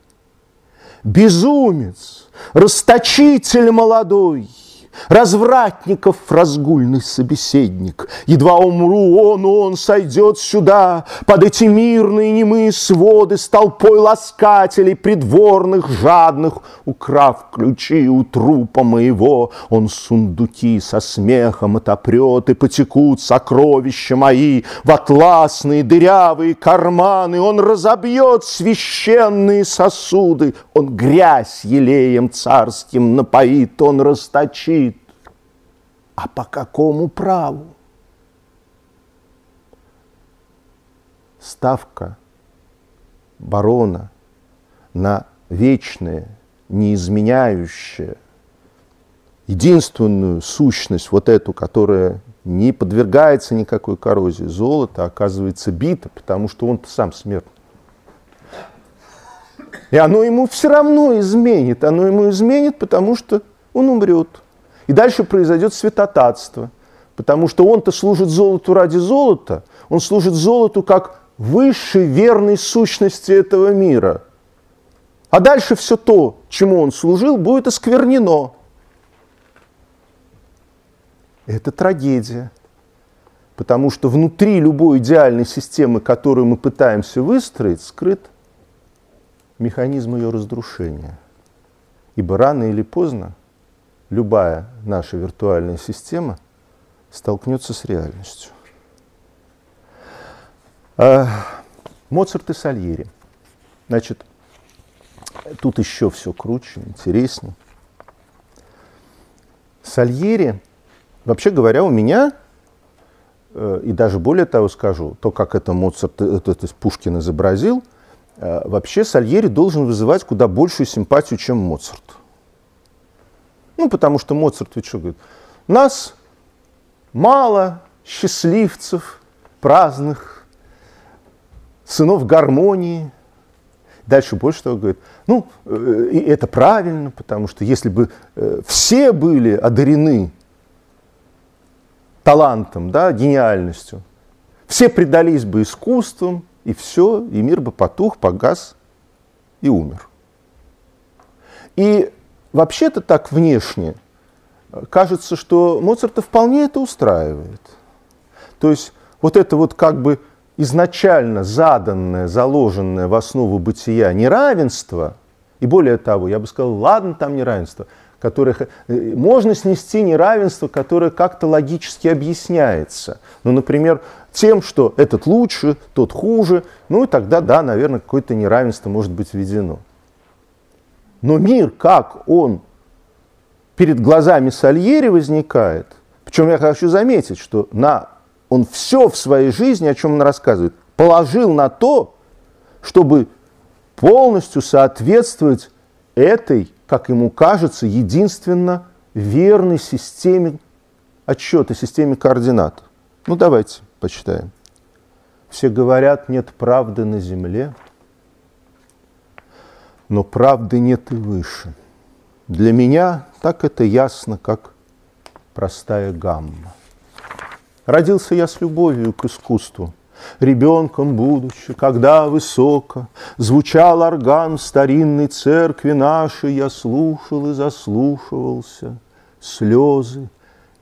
Безумец, расточитель молодой – развратников разгульный собеседник. Едва умру, он, он сойдет сюда, под эти мирные немые своды с толпой ласкателей придворных жадных, украв ключи у трупа моего, он сундуки со смехом отопрет, и потекут сокровища мои в атласные дырявые карманы, он разобьет священные сосуды, он грязь елеем царским напоит, он расточит а по какому праву? Ставка барона на вечное, неизменяющее, единственную сущность, вот эту, которая не подвергается никакой коррозии, золото оказывается бито, потому что он-то сам смертный. И оно ему все равно изменит. Оно ему изменит, потому что он умрет. И дальше произойдет святотатство, потому что он-то служит золоту ради золота, он служит золоту как высшей верной сущности этого мира. А дальше все то, чему он служил, будет осквернено. Это трагедия. Потому что внутри любой идеальной системы, которую мы пытаемся выстроить, скрыт механизм ее разрушения. Ибо рано или поздно любая наша виртуальная система столкнется с реальностью. А, Моцарт и Сальери. Значит, тут еще все круче, интереснее. Сальери, вообще говоря, у меня, э, и даже более того скажу, то, как это Моцарт, это, это Пушкин изобразил, э, вообще Сальери должен вызывать куда большую симпатию, чем Моцарт. Ну, потому что Моцарт ведь что говорит? Нас мало счастливцев, праздных, сынов гармонии. Дальше больше того говорит, ну, э, и это правильно, потому что если бы э, все были одарены талантом, да, гениальностью, все предались бы искусствам, и все, и мир бы потух, погас и умер. И вообще-то так внешне кажется, что Моцарта вполне это устраивает. То есть вот это вот как бы изначально заданное, заложенное в основу бытия неравенство, и более того, я бы сказал, ладно, там неравенство, которое, э, можно снести неравенство, которое как-то логически объясняется. Ну, например, тем, что этот лучше, тот хуже, ну и тогда, да, наверное, какое-то неравенство может быть введено. Но мир, как он перед глазами Сальери возникает, причем я хочу заметить, что на, он все в своей жизни, о чем он рассказывает, положил на то, чтобы полностью соответствовать этой, как ему кажется, единственно верной системе отсчета, системе координат. Ну давайте почитаем. Все говорят, нет правды на земле, но правды нет и выше. Для меня так это ясно, как простая гамма. Родился я с любовью к искусству, Ребенком будучи, когда высоко Звучал орган в старинной церкви нашей, Я слушал и заслушивался, Слезы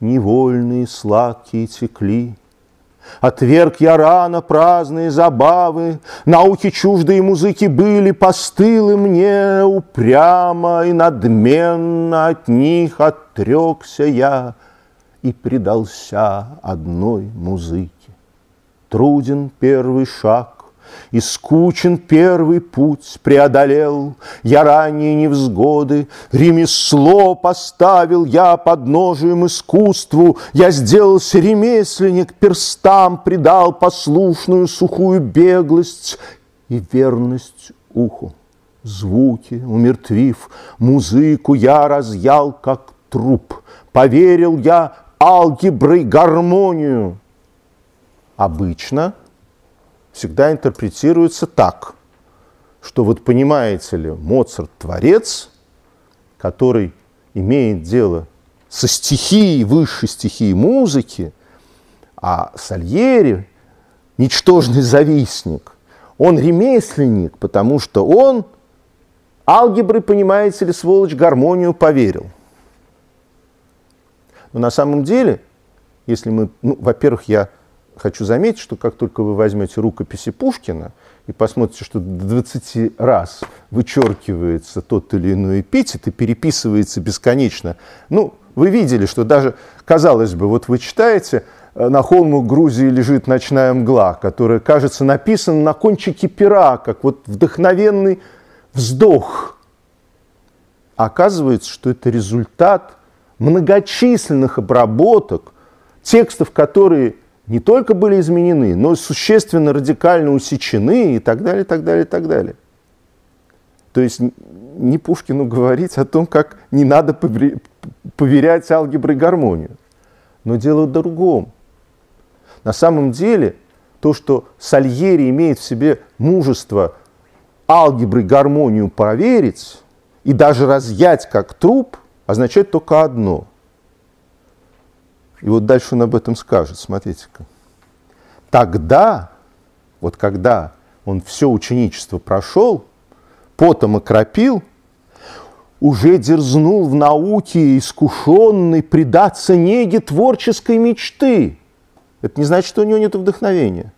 невольные сладкие текли, Отверг я рано праздные забавы, Науки чуждые музыки были постылы мне, Упрямо и надменно от них отрекся я И предался одной музыке. Труден первый шаг, и скучен первый путь преодолел, Я ранние невзгоды, ремесло поставил я под ножием искусству, Я сделался ремесленник, перстам придал послушную сухую беглость и верность уху. Звуки умертвив, музыку я разъял, как труп. Поверил я алгеброй гармонию. Обычно – всегда интерпретируется так, что вот понимаете ли, Моцарт творец, который имеет дело со стихией, высшей стихией музыки, а Сальери – ничтожный завистник. Он ремесленник, потому что он алгебры, понимаете ли, сволочь, гармонию поверил. Но на самом деле, если мы, ну, во-первых, я хочу заметить, что как только вы возьмете рукописи Пушкина и посмотрите, что 20 раз вычеркивается тот или иной эпитет и переписывается бесконечно, ну, вы видели, что даже, казалось бы, вот вы читаете, э, на холму Грузии лежит ночная мгла, которая, кажется, написана на кончике пера, как вот вдохновенный вздох. А оказывается, что это результат многочисленных обработок, текстов, которые не только были изменены, но и существенно радикально усечены и так далее, и так далее, и так далее. То есть не Пушкину говорить о том, как не надо поверять алгебры гармонию. Но дело в другом. На самом деле, то, что Сальери имеет в себе мужество алгебры гармонию проверить и даже разъять как труп, означает только одно – и вот дальше он об этом скажет, смотрите-ка. Тогда, вот когда он все ученичество прошел, потом окропил, уже дерзнул в науке искушенный предаться неге творческой мечты. Это не значит, что у него нет вдохновения.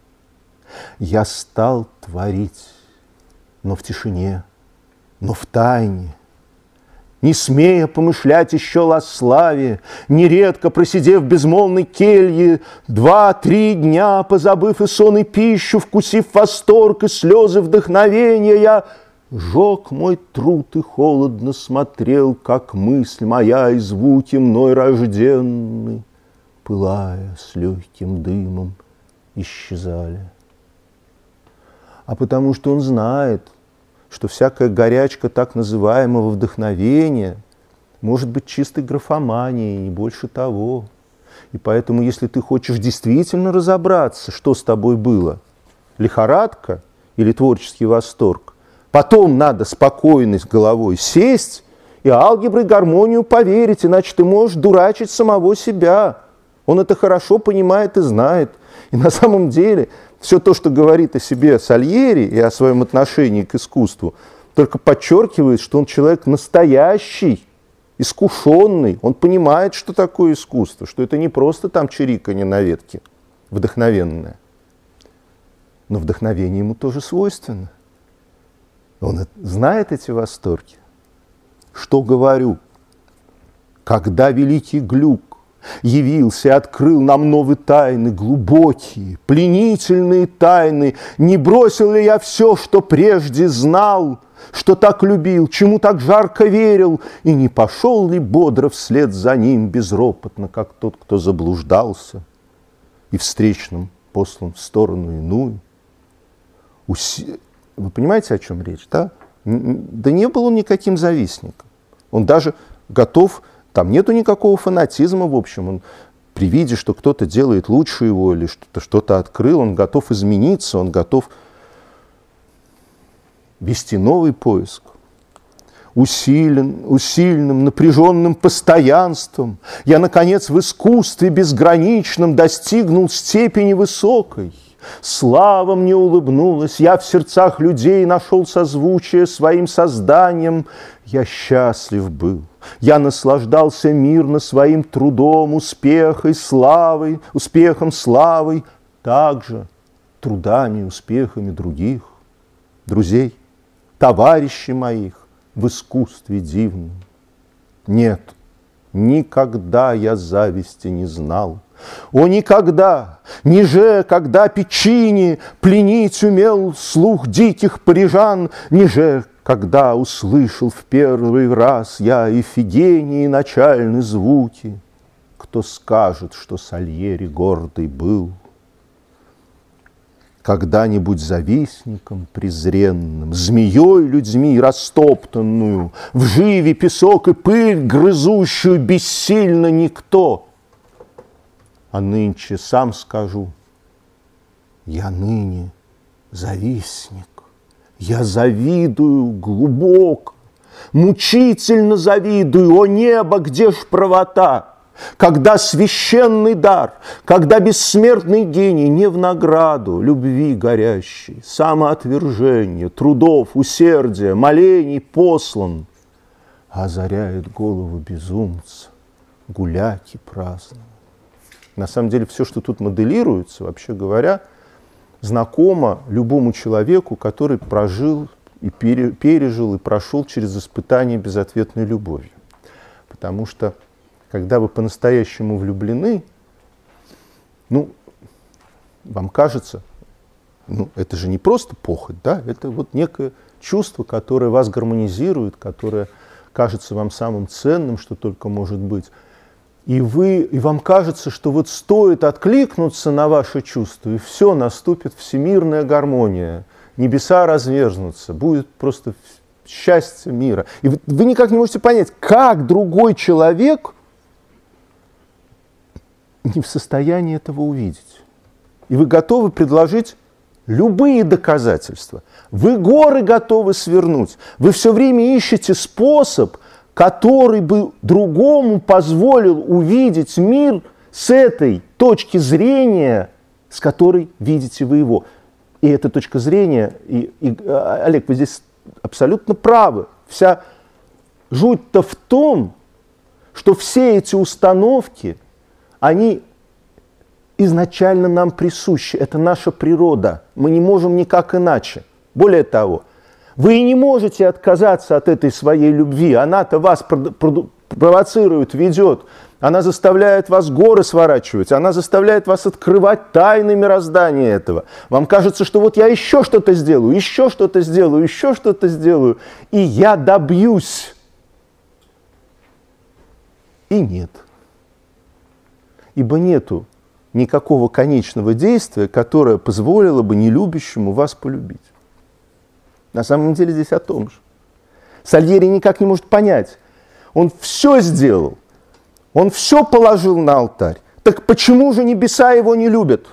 Я стал творить, но в тишине, но в тайне – не смея помышлять еще о славе, нередко просидев в безмолвной келье, два-три дня, позабыв и сон, и пищу, вкусив восторг и слезы вдохновения, я жег мой труд и холодно смотрел, как мысль моя и звуки мной рожденны, пылая с легким дымом, исчезали. А потому что он знает, что всякая горячка так называемого вдохновения может быть чистой графоманией, не больше того. И поэтому, если ты хочешь действительно разобраться, что с тобой было, лихорадка или творческий восторг, потом надо спокойно с головой сесть и алгебры и гармонию поверить, иначе ты можешь дурачить самого себя. Он это хорошо понимает и знает. И на самом деле все то, что говорит о себе Сальери и о своем отношении к искусству, только подчеркивает, что он человек настоящий, искушенный, он понимает, что такое искусство, что это не просто там чириканье на ветке, вдохновенное. Но вдохновение ему тоже свойственно. Он знает эти восторги. Что говорю? Когда великий глюк явился и открыл нам новые тайны, глубокие, пленительные тайны. Не бросил ли я все, что прежде знал, что так любил, чему так жарко верил, и не пошел ли бодро вслед за ним безропотно, как тот, кто заблуждался, и встречным послан в сторону иную? Уси... Вы понимаете, о чем речь, да? Да не был он никаким завистником. Он даже готов там нету никакого фанатизма, в общем. Он при виде, что кто-то делает лучше его или что-то что открыл, он готов измениться, он готов вести новый поиск. Усилен, усиленным, напряженным постоянством я, наконец, в искусстве безграничном достигнул степени высокой. Слава мне улыбнулась, я в сердцах людей нашел созвучие своим созданием. Я счастлив был, я наслаждался мирно своим трудом, успехой, славой, успехом, славой, также трудами, успехами других, друзей, товарищей моих в искусстве дивном. Нет, никогда я зависти не знал, о, никогда, ниже, когда печини пленить умел слух диких парижан, ниже, когда услышал в первый раз я Эфигении начальные звуки, кто скажет, что Сальери гордый был? Когда-нибудь завистником презренным, Змеей людьми растоптанную, В живе песок и пыль грызущую бессильно никто — а нынче сам скажу, я ныне завистник, я завидую глубоко, мучительно завидую, о небо, где ж правота? Когда священный дар, когда бессмертный гений не в награду любви горящей, самоотвержения, трудов, усердия, молений послан, озаряет голову безумца, гуляки праздного. На самом деле все, что тут моделируется, вообще говоря, знакомо любому человеку, который прожил и пережил и прошел через испытание безответной любовью. Потому что, когда вы по-настоящему влюблены, ну, вам кажется, ну, это же не просто похоть, да, это вот некое чувство, которое вас гармонизирует, которое кажется вам самым ценным, что только может быть и, вы, и вам кажется, что вот стоит откликнуться на ваши чувства, и все, наступит всемирная гармония, небеса разверзнутся, будет просто счастье мира. И вы, вы никак не можете понять, как другой человек не в состоянии этого увидеть. И вы готовы предложить любые доказательства. Вы горы готовы свернуть. Вы все время ищете способ который бы другому позволил увидеть мир с этой точки зрения, с которой видите вы его. И эта точка зрения, и, и, а, Олег, вы здесь абсолютно правы. Вся жуть-то в том, что все эти установки, они изначально нам присущи. Это наша природа. Мы не можем никак иначе. Более того, Вы не можете отказаться от этой своей любви. Она-то вас провоцирует, ведет. Она заставляет вас горы сворачивать, она заставляет вас открывать тайны мироздания этого. Вам кажется, что вот я еще что-то сделаю, еще что-то сделаю, еще что-то сделаю, и я добьюсь. И нет. Ибо нету никакого конечного действия, которое позволило бы нелюбящему вас полюбить. На самом деле здесь о том же. Сальери никак не может понять. Он все сделал. Он все положил на алтарь. Так почему же небеса его не любят?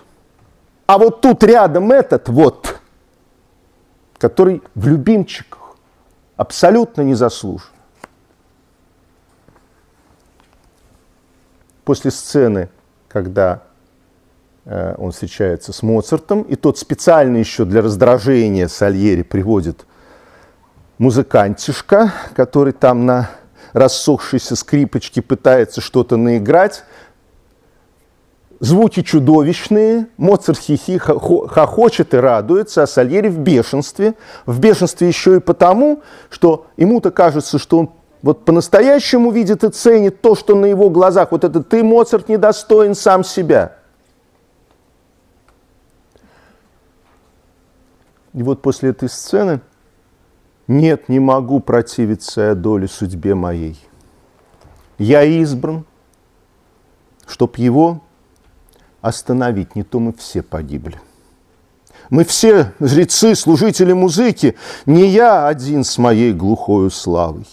А вот тут рядом этот вот, который в любимчиках абсолютно не заслужен. После сцены, когда он встречается с Моцартом, и тот специально еще для раздражения Сальери приводит музыкантишка, который там на рассохшейся скрипочке пытается что-то наиграть. Звуки чудовищные, Моцарт хихи хохочет и радуется, а Сальери в бешенстве. В бешенстве еще и потому, что ему-то кажется, что он вот по-настоящему видит и ценит то, что на его глазах. Вот это «ты, Моцарт, недостоин сам себя». И вот после этой сцены «Нет, не могу противиться я доле судьбе моей. Я избран, чтоб его остановить, не то мы все погибли. Мы все жрецы, служители музыки, не я один с моей глухою славой.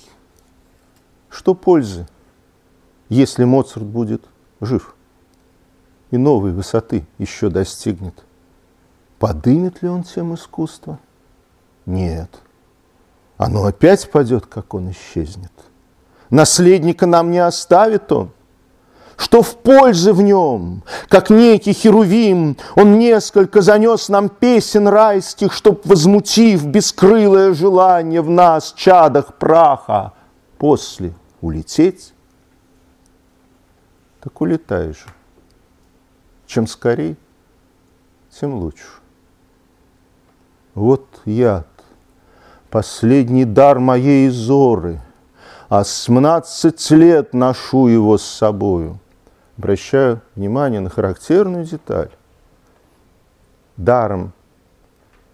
Что пользы, если Моцарт будет жив и новой высоты еще достигнет? Подымет ли он тем искусство? Нет. Оно опять падет, как он исчезнет. Наследника нам не оставит он. Что в пользы в нем, как некий херувим, он несколько занес нам песен райских, чтоб, возмутив бескрылое желание в нас, чадах праха, после улететь, так улетаешь. Чем скорей, тем лучше. Вот яд, последний дар моей зоры, а семнадцать лет ношу его с собою. Обращаю внимание на характерную деталь. Даром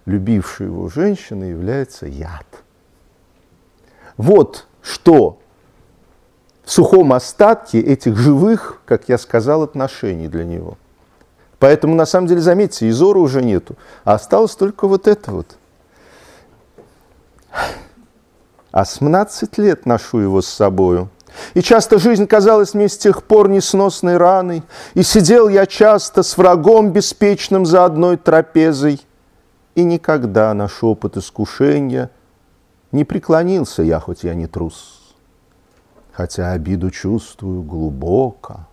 любившей его женщины является яд. Вот что в сухом остатке этих живых, как я сказал, отношений для него – Поэтому, на самом деле, заметьте, Изора уже нету, а осталось только вот это вот. А с 17 лет ношу его с собою. И часто жизнь казалась мне с тех пор несносной раной, И сидел я часто с врагом беспечным за одной трапезой, И никогда на шепот искушения Не преклонился я, хоть я не трус, Хотя обиду чувствую глубоко,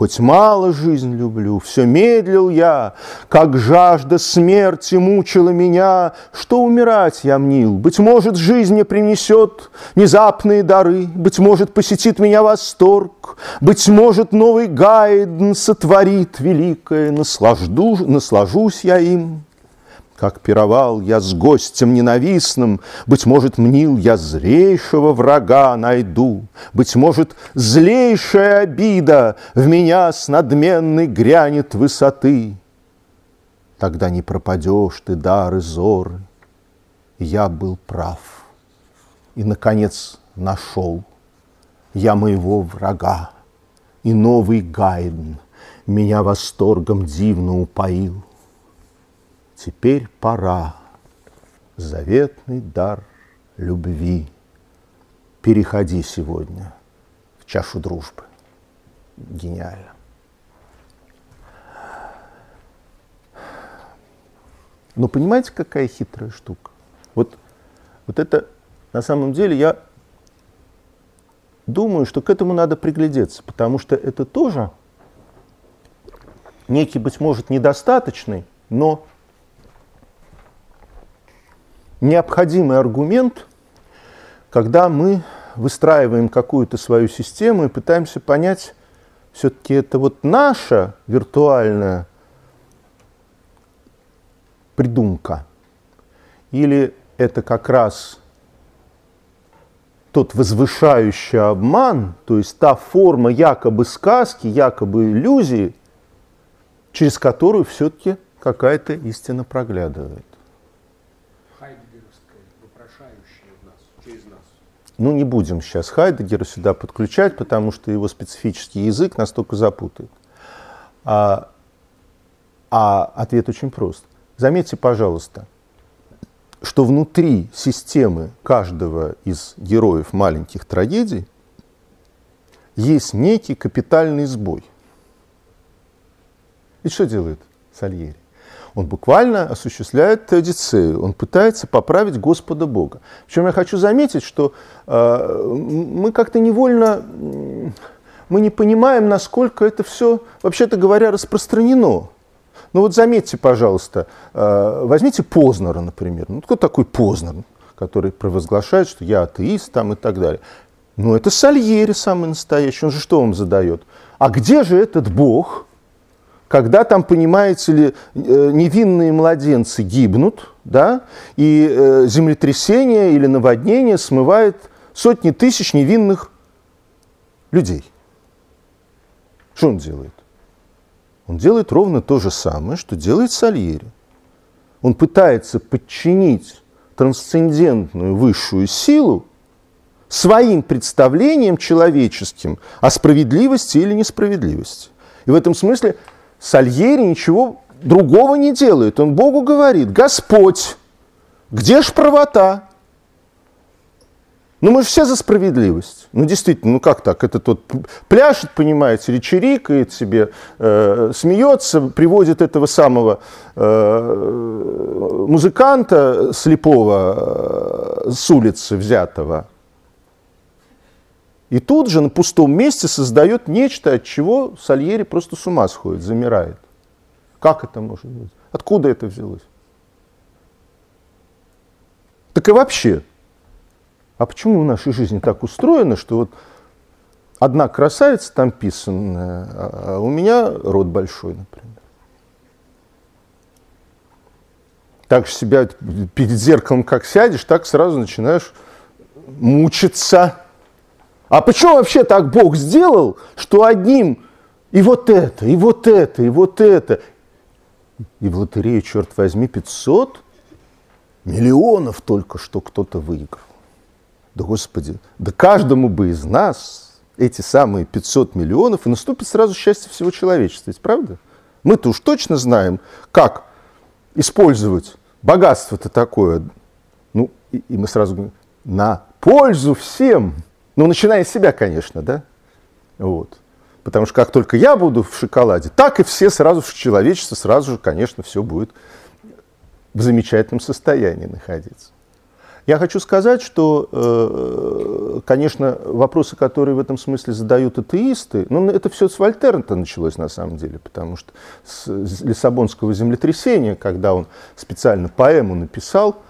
Хоть мало жизнь люблю, все медлил я, Как жажда смерти мучила меня, Что умирать я мнил. Быть может, жизнь мне принесет внезапные дары, Быть может, посетит меня восторг, Быть может, новый Гайден сотворит великое, наслажду, Наслажусь я им. Как пировал я с гостем ненавистным, Быть может, мнил я зрейшего врага найду, Быть может, злейшая обида В меня с надменной грянет высоты. Тогда не пропадешь ты, дары зоры. Я был прав и, наконец, нашел я моего врага, и новый Гайден меня восторгом дивно упоил. Теперь пора, заветный дар любви. Переходи сегодня в чашу дружбы. Гениально. Но понимаете, какая хитрая штука? Вот, вот это на самом деле я думаю, что к этому надо приглядеться, потому что это тоже некий, быть может, недостаточный, но необходимый аргумент, когда мы выстраиваем какую-то свою систему и пытаемся понять, все-таки это вот наша виртуальная придумка, или это как раз тот возвышающий обман, то есть та форма якобы сказки, якобы иллюзии, через которую все-таки какая-то истина проглядывает. Хайдегеровская, вопрошающая в нас, через нас. Ну, не будем сейчас Хайдегера сюда подключать, потому что его специфический язык настолько запутает. А, а ответ очень прост. Заметьте, пожалуйста, что внутри системы каждого из героев маленьких трагедий есть некий капитальный сбой. И что делает Сальери? Он буквально осуществляет Одиссею, он пытается поправить Господа Бога. Причем я хочу заметить, что э, мы как-то невольно, мы не понимаем, насколько это все, вообще-то говоря, распространено. Ну вот заметьте, пожалуйста, э, возьмите Познера, например. Ну кто такой Познер, который провозглашает, что я атеист там и так далее. Ну это Сальери самый настоящий, он же что вам задает? А где же этот Бог, когда там, понимаете ли, э, невинные младенцы гибнут, да, и э, землетрясение или наводнение смывает сотни тысяч невинных людей. Что он делает? Он делает ровно то же самое, что делает Сальери. Он пытается подчинить трансцендентную высшую силу своим представлениям человеческим о справедливости или несправедливости. И в этом смысле Сальери ничего другого не делает. Он Богу говорит, Господь, где ж правота? Ну, мы же все за справедливость. Ну, действительно, ну как так? Это тот пляшет, понимаете, речерикает себе, э, смеется, приводит этого самого э, музыканта слепого э, с улицы взятого. И тут же на пустом месте создает нечто, от чего Сальери просто с ума сходит, замирает. Как это может быть? Откуда это взялось? Так и вообще, а почему в нашей жизни так устроено, что вот одна красавица там писанная, а у меня рот большой, например. Так же себя перед зеркалом как сядешь, так сразу начинаешь мучиться. А почему вообще так Бог сделал, что одним и вот это, и вот это, и вот это. И в лотерею, черт возьми, 500 миллионов только что кто-то выиграл. Да Господи, да каждому бы из нас эти самые 500 миллионов, и наступит сразу счастье всего человечества. Ведь правда? Мы-то уж точно знаем, как использовать богатство-то такое. Ну, и, и мы сразу говорим, на пользу всем. Ну, начиная с себя, конечно, да? Вот. Потому что как только я буду в шоколаде, так и все сразу в человечество, сразу же, конечно, все будет в замечательном состоянии находиться. Я хочу сказать, что, э, конечно, вопросы, которые в этом смысле задают атеисты, ну, это все с Вольтерна началось на самом деле, потому что с Лиссабонского землетрясения, когда он специально поэму написал,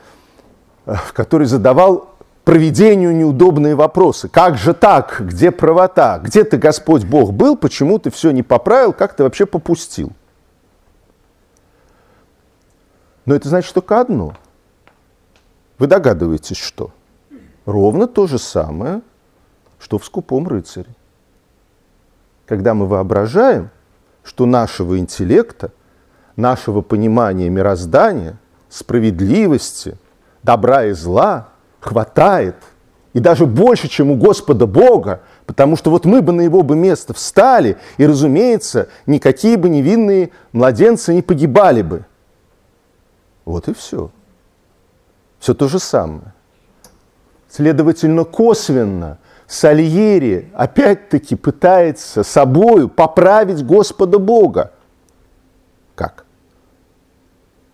э, в которой задавал проведению неудобные вопросы. Как же так? Где правота? Где ты, Господь Бог, был? Почему ты все не поправил? Как ты вообще попустил? Но это значит только одно – вы догадываетесь, что? Ровно то же самое, что в скупом рыцаре. Когда мы воображаем, что нашего интеллекта, нашего понимания мироздания, справедливости, добра и зла хватает, и даже больше, чем у Господа Бога, потому что вот мы бы на его бы место встали, и, разумеется, никакие бы невинные младенцы не погибали бы. Вот и все. Все то же самое. Следовательно, косвенно Сальери опять-таки пытается собою поправить Господа Бога. Как?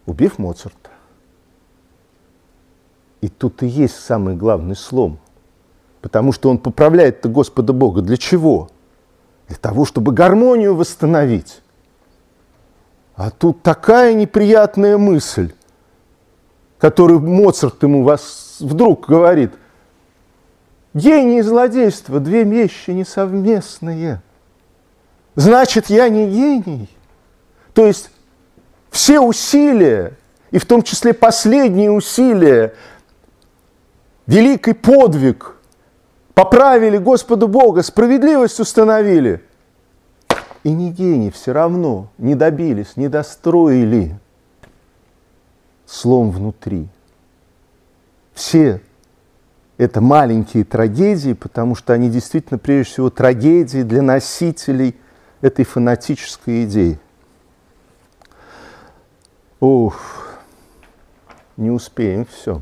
Убив Моцарта. И тут и есть самый главный слом. Потому что он поправляет-то Господа Бога. Для чего? Для того, чтобы гармонию восстановить. А тут такая неприятная мысль который Моцарт ему вас вдруг говорит, гений и злодейство – две вещи несовместные. Значит, я не гений. То есть все усилия, и в том числе последние усилия великий подвиг, поправили Господу Бога, справедливость установили. И не гений все равно не добились, не достроили слом внутри. Все это маленькие трагедии, потому что они действительно, прежде всего, трагедии для носителей этой фанатической идеи. Ух, не успеем, все.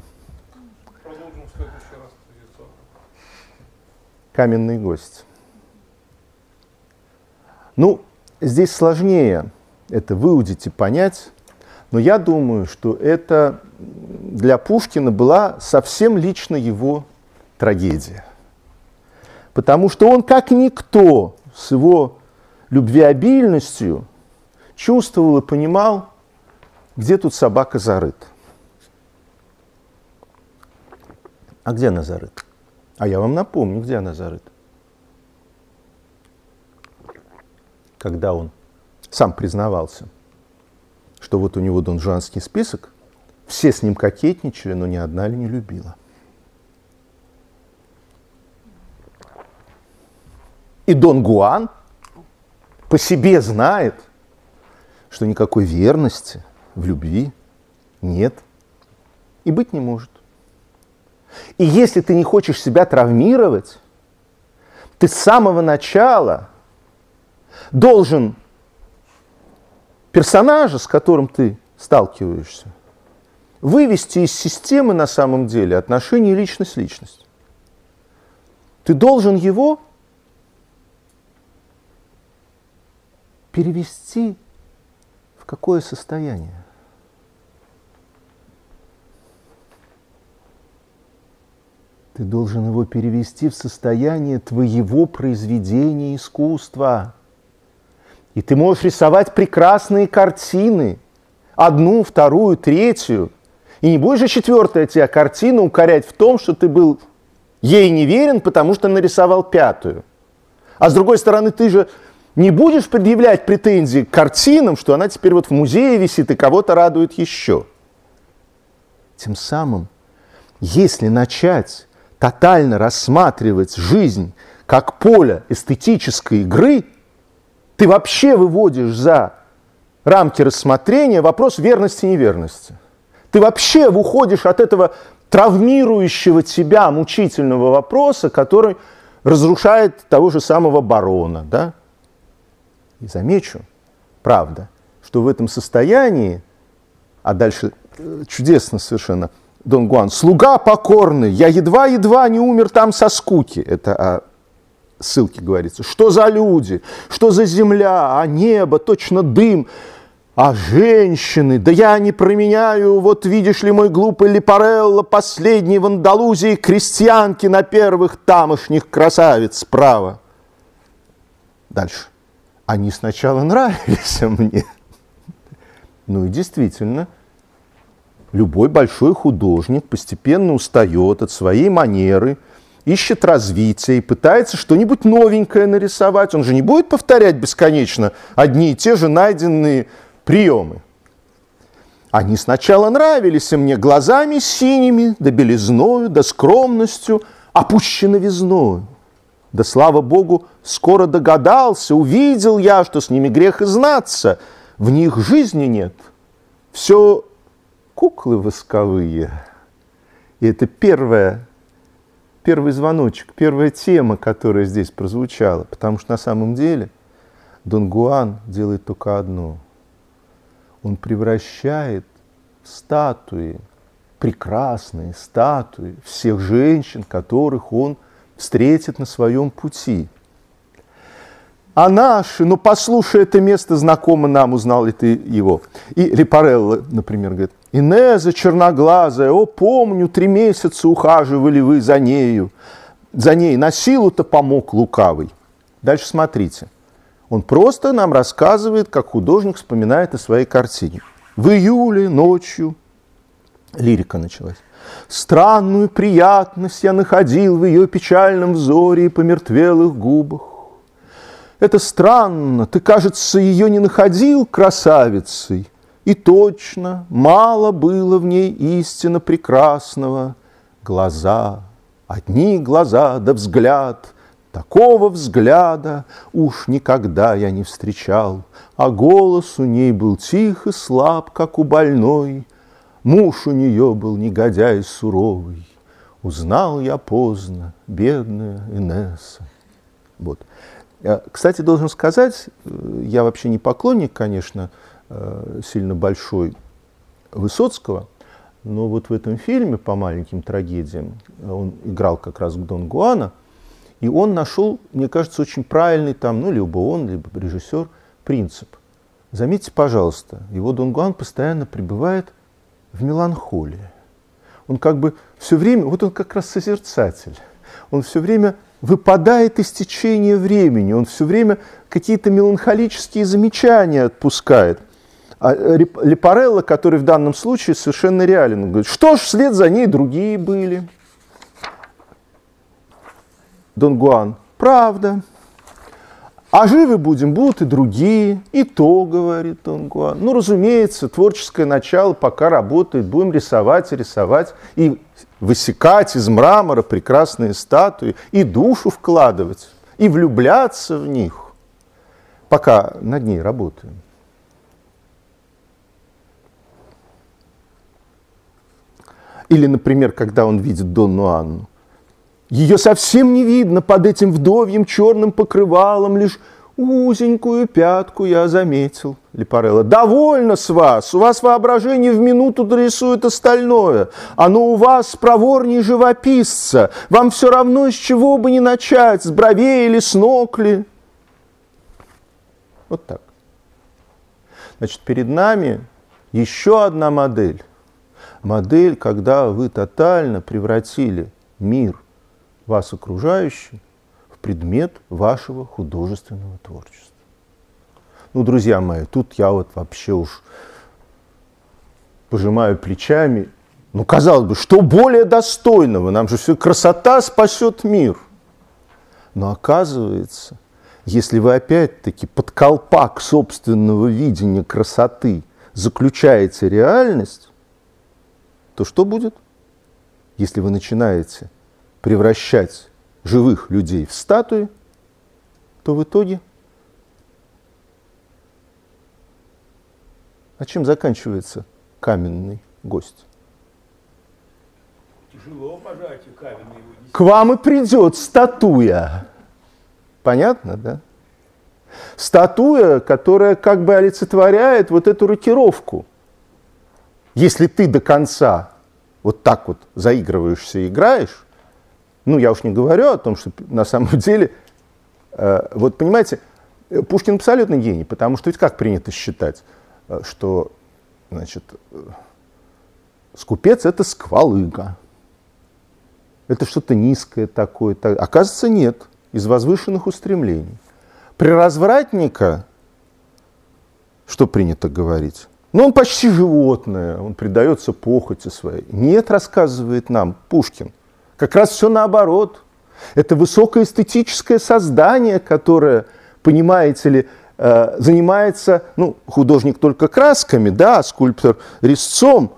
Каменный гость. Ну, здесь сложнее это выудить и понять, но я думаю, что это для Пушкина была совсем лично его трагедия. Потому что он, как никто, с его любвеобильностью чувствовал и понимал, где тут собака зарыта. А где она зарыта? А я вам напомню, где она зарыта. Когда он сам признавался, что вот у него донжуанский список, все с ним кокетничали, но ни одна ли не любила. И Дон Гуан по себе знает, что никакой верности в любви нет и быть не может. И если ты не хочешь себя травмировать, ты с самого начала должен персонажа, с которым ты сталкиваешься, вывести из системы на самом деле отношения личность-личность. Ты должен его перевести в какое состояние? Ты должен его перевести в состояние твоего произведения искусства. И ты можешь рисовать прекрасные картины, одну, вторую, третью. И не будешь же четвертая тебя картина укорять в том, что ты был ей неверен, потому что нарисовал пятую. А с другой стороны, ты же не будешь предъявлять претензии к картинам, что она теперь вот в музее висит и кого-то радует еще. Тем самым, если начать тотально рассматривать жизнь как поле эстетической игры, ты вообще выводишь за рамки рассмотрения вопрос верности и неверности. Ты вообще выходишь от этого травмирующего тебя мучительного вопроса, который разрушает того же самого барона. Да? И замечу, правда, что в этом состоянии, а дальше э, чудесно совершенно – Дон Гуан, слуга покорный, я едва-едва не умер там со скуки. Это о ссылке говорится. Что за люди, что за земля, а небо, точно дым, а женщины, да я не променяю, вот видишь ли, мой глупый Липарелло, последний в Андалузии крестьянки на первых тамошних красавиц справа. Дальше. Они сначала нравились мне. Ну и действительно, любой большой художник постепенно устает от своей манеры, ищет развития и пытается что-нибудь новенькое нарисовать. Он же не будет повторять бесконечно одни и те же найденные приемы. Они сначала нравились мне глазами синими, да белизною, да скромностью, опущено везною. Да, слава Богу, скоро догадался, увидел я, что с ними грех и знаться, в них жизни нет. Все куклы восковые. И это первая, первый звоночек, первая тема, которая здесь прозвучала. Потому что на самом деле Дон Гуан делает только одно. Он превращает в статуи, прекрасные статуи всех женщин, которых он встретит на своем пути. А наши, ну послушай, это место знакомо нам, узнал ли ты его. И Репарелло, например, говорит, Инеза черноглазая, о, помню, три месяца ухаживали вы за нею. За ней на силу-то помог лукавый. Дальше смотрите. Он просто нам рассказывает, как художник вспоминает о своей картине. В июле ночью лирика началась. Странную приятность я находил в ее печальном взоре и помертвелых губах. Это странно, ты, кажется, ее не находил красавицей, и точно, мало было в ней истинно прекрасного, глаза, одни глаза да взгляд, Такого взгляда уж никогда я не встречал, А голос у ней был тих и слаб, как у больной. Муж у нее был негодяй суровый, Узнал я поздно, бедная Инесса. Вот. Э, кстати, должен сказать, э, я вообще не поклонник, конечно, э, сильно большой Высоцкого, но вот в этом фильме по маленьким трагедиям он играл как раз Дон Гуана – и он нашел, мне кажется, очень правильный там, ну, либо он, либо режиссер, принцип. Заметьте, пожалуйста, его Дон Гуан постоянно пребывает в меланхолии. Он как бы все время, вот он как раз созерцатель, он все время выпадает из течения времени, он все время какие-то меланхолические замечания отпускает. А Лепарелло, который в данном случае совершенно реален, говорит, что ж, вслед за ней другие были – Дон Гуан, правда. А живы будем, будут и другие. И то, говорит Дон Гуан. Ну, разумеется, творческое начало пока работает. Будем рисовать и рисовать. И высекать из мрамора прекрасные статуи. И душу вкладывать. И влюбляться в них. Пока над ней работаем. Или, например, когда он видит Донну Анну. Ее совсем не видно под этим вдовьим черным покрывалом, лишь узенькую пятку я заметил. Лепарелло. Довольно с вас, у вас воображение в минуту дорисует остальное. Оно у вас проворнее живописца. Вам все равно с чего бы не начать, с бровей или с нокли. Вот так. Значит, перед нами еще одна модель. Модель, когда вы тотально превратили мир вас окружающий в предмет вашего художественного творчества. Ну, друзья мои, тут я вот вообще уж пожимаю плечами. Ну, казалось бы, что более достойного? Нам же все красота спасет мир. Но оказывается, если вы опять-таки под колпак собственного видения красоты заключаете реальность, то что будет? Если вы начинаете превращать живых людей в статуи, то в итоге А чем заканчивается каменный гость? Тяжело пожатию каменный его К вам и придет статуя. Понятно, да? Статуя, которая как бы олицетворяет вот эту рокировку. Если ты до конца вот так вот заигрываешься и играешь, ну, я уж не говорю о том, что на самом деле, э, вот понимаете, Пушкин абсолютно гений, потому что ведь как принято считать, э, что, значит, э, скупец – это сквалыга, это что-то низкое такое. Так. Оказывается, нет, из возвышенных устремлений. При развратника, что принято говорить? Ну, он почти животное, он предается похоти своей. Нет, рассказывает нам Пушкин – как раз все наоборот. Это высокоэстетическое создание, которое, понимаете ли, э, занимается, ну, художник только красками, да, скульптор резцом.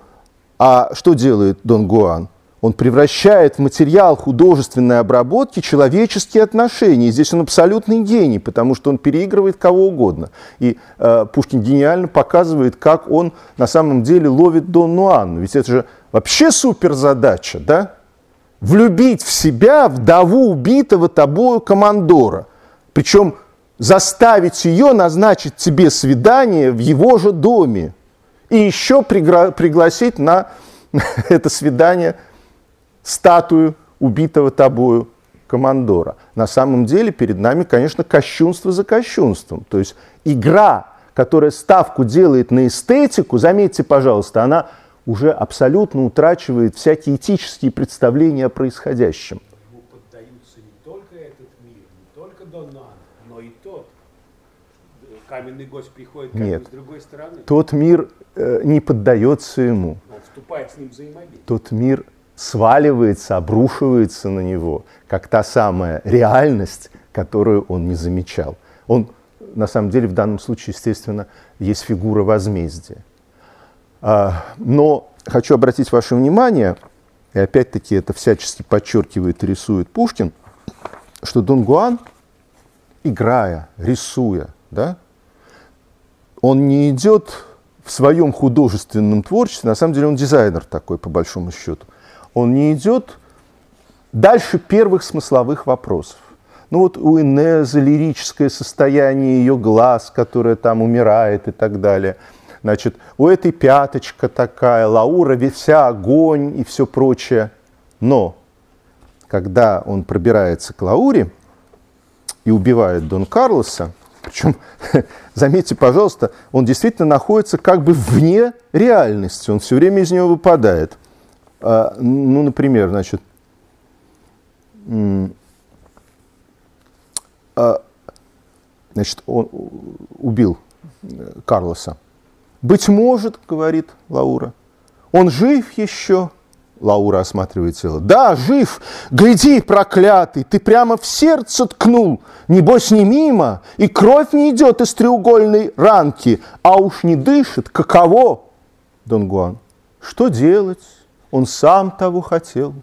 А что делает Дон Гуан? Он превращает в материал художественной обработки человеческие отношения. И здесь он абсолютный гений, потому что он переигрывает кого угодно. И э, Пушкин гениально показывает, как он на самом деле ловит Донну Анну. Ведь это же вообще суперзадача, да? Влюбить в себя вдову убитого тобою командора. Причем заставить ее назначить тебе свидание в его же доме. И еще пригла- пригласить на это свидание статую убитого тобою командора. На самом деле перед нами, конечно, кощунство за кощунством. То есть игра, которая ставку делает на эстетику, заметьте, пожалуйста, она уже абсолютно утрачивает всякие этические представления о происходящем. Ему поддаются не только этот мир, не только Донан, но и тот. Каменный гость приходит как Нет. бы с другой стороны. Тот мир э, не поддается ему. Он вступает с ним взаимодействие. Тот мир сваливается, обрушивается на него, как та самая реальность, которую он не замечал. Он, на самом деле, в данном случае, естественно, есть фигура возмездия. А, но хочу обратить ваше внимание, и опять-таки это всячески подчеркивает и рисует Пушкин, что Дон Гуан, играя, рисуя, да, он не идет в своем художественном творчестве, на самом деле он дизайнер такой, по большому счету, он не идет дальше первых смысловых вопросов. Ну вот у Инезы лирическое состояние ее глаз, которое там умирает и так далее. Значит, у этой пяточка такая, Лаура, вся огонь и все прочее. Но когда он пробирается к Лауре и убивает Дон Карлоса, причем, заметьте, пожалуйста, он действительно находится как бы вне реальности, он все время из нее выпадает. А, ну, например, значит, а, значит, он убил э, Карлоса. «Быть может, — говорит Лаура, — он жив еще?» Лаура осматривает тело. «Да, жив! Гляди, проклятый, ты прямо в сердце ткнул! Небось, не мимо, и кровь не идет из треугольной ранки, а уж не дышит. Каково?» Дон Гуан. «Что делать? Он сам того хотел».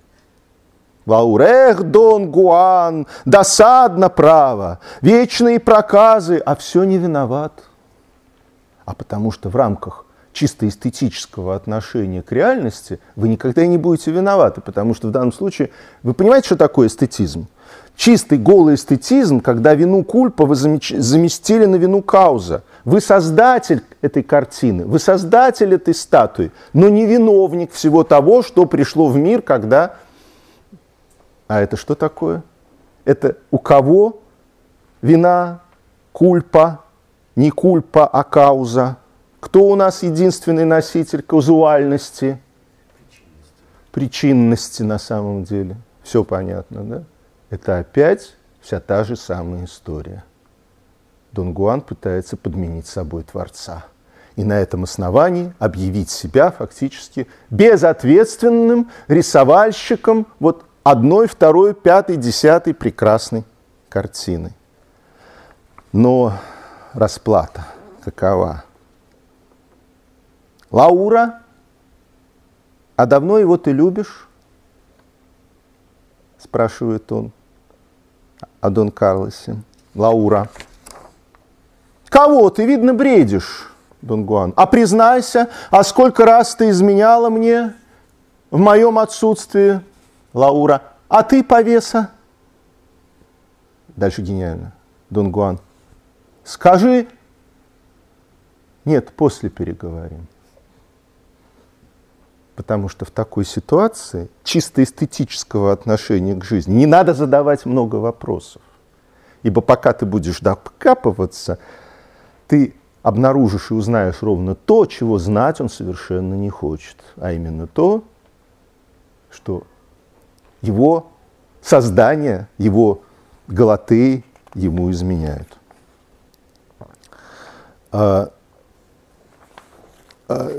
Ваурех, Дон Гуан, досадно право, вечные проказы, а все не виноват. А потому что в рамках чисто эстетического отношения к реальности вы никогда не будете виноваты, потому что в данном случае вы понимаете, что такое эстетизм? Чистый голый эстетизм, когда вину кульпа вы заместили на вину кауза. Вы создатель этой картины, вы создатель этой статуи, но не виновник всего того, что пришло в мир, когда а это что такое? Это у кого вина, кульпа, не кульпа, а кауза? Кто у нас единственный носитель казуальности? Причинности. Причинности на самом деле. Все понятно, да? Это опять вся та же самая история. Дон Гуан пытается подменить собой Творца. И на этом основании объявить себя фактически безответственным рисовальщиком вот одной, второй, пятой, десятой прекрасной картины. Но расплата какова? Лаура, а давно его ты любишь? Спрашивает он о Дон Карлосе. Лаура. Кого ты, видно, бредишь, Дон Гуан? А признайся, а сколько раз ты изменяла мне в моем отсутствии? Лаура, а ты повеса? Дальше гениально. Дон Гуан, скажи, нет, после переговорим. Потому что в такой ситуации чисто эстетического отношения к жизни не надо задавать много вопросов. Ибо пока ты будешь докапываться, ты обнаружишь и узнаешь ровно то, чего знать он совершенно не хочет. А именно то, что его создание, его галаты ему изменяют. А, а,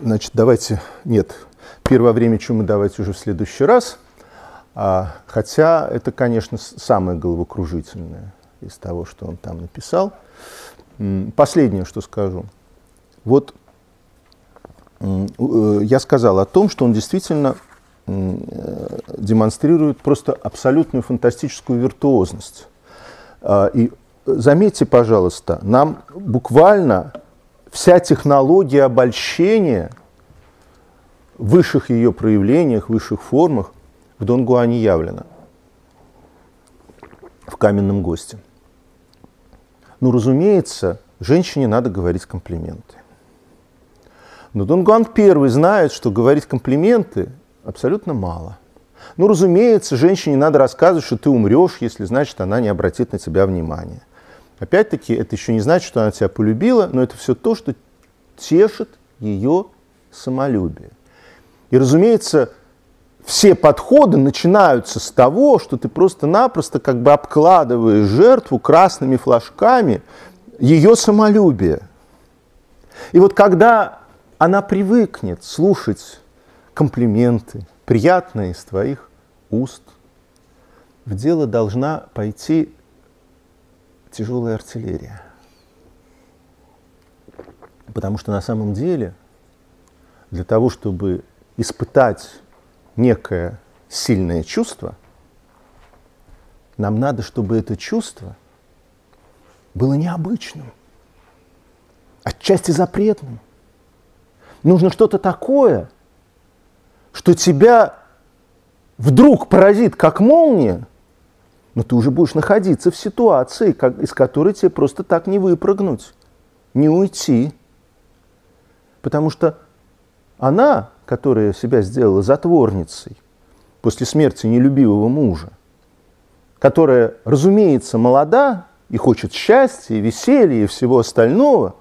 значит, давайте, нет, первое время чумы давайте уже в следующий раз. А, хотя это, конечно, самое головокружительное из того, что он там написал. Последнее, что скажу. Вот э, я сказал о том, что он действительно Э, демонстрирует просто абсолютную фантастическую виртуозность. И заметьте, пожалуйста, нам буквально вся технология обольщения в высших ее проявлениях, в высших формах в Донгуане явлена. В каменном госте. Ну, разумеется, женщине надо говорить комплименты. Но Донгуан первый знает, что говорить комплименты Абсолютно мало. Ну, разумеется, женщине надо рассказывать, что ты умрешь, если значит, она не обратит на тебя внимания. Опять-таки, это еще не значит, что она тебя полюбила, но это все то, что тешит ее самолюбие. И, разумеется, все подходы начинаются с того, что ты просто-напросто как бы обкладываешь жертву красными флажками ее самолюбие. И вот когда она привыкнет слушать комплименты, приятные из твоих уст. В дело должна пойти тяжелая артиллерия. Потому что на самом деле для того, чтобы испытать некое сильное чувство, нам надо, чтобы это чувство было необычным, отчасти запретным. Нужно что-то такое, что тебя вдруг поразит как молния, но ты уже будешь находиться в ситуации, как, из которой тебе просто так не выпрыгнуть, не уйти. Потому что она, которая себя сделала затворницей после смерти нелюбивого мужа, которая, разумеется, молода и хочет счастья, и веселья, и всего остального,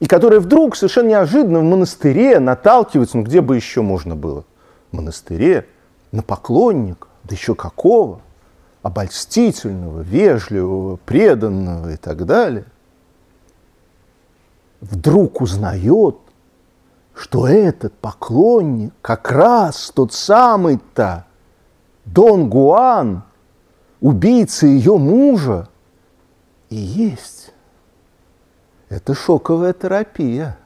и которая вдруг совершенно неожиданно в монастыре наталкивается, ну где бы еще можно было, в монастыре, на поклонника, да еще какого, обольстительного, вежливого, преданного и так далее, вдруг узнает, что этот поклонник как раз тот самый-то Дон Гуан, убийца ее мужа, и есть. Это шоковая терапия.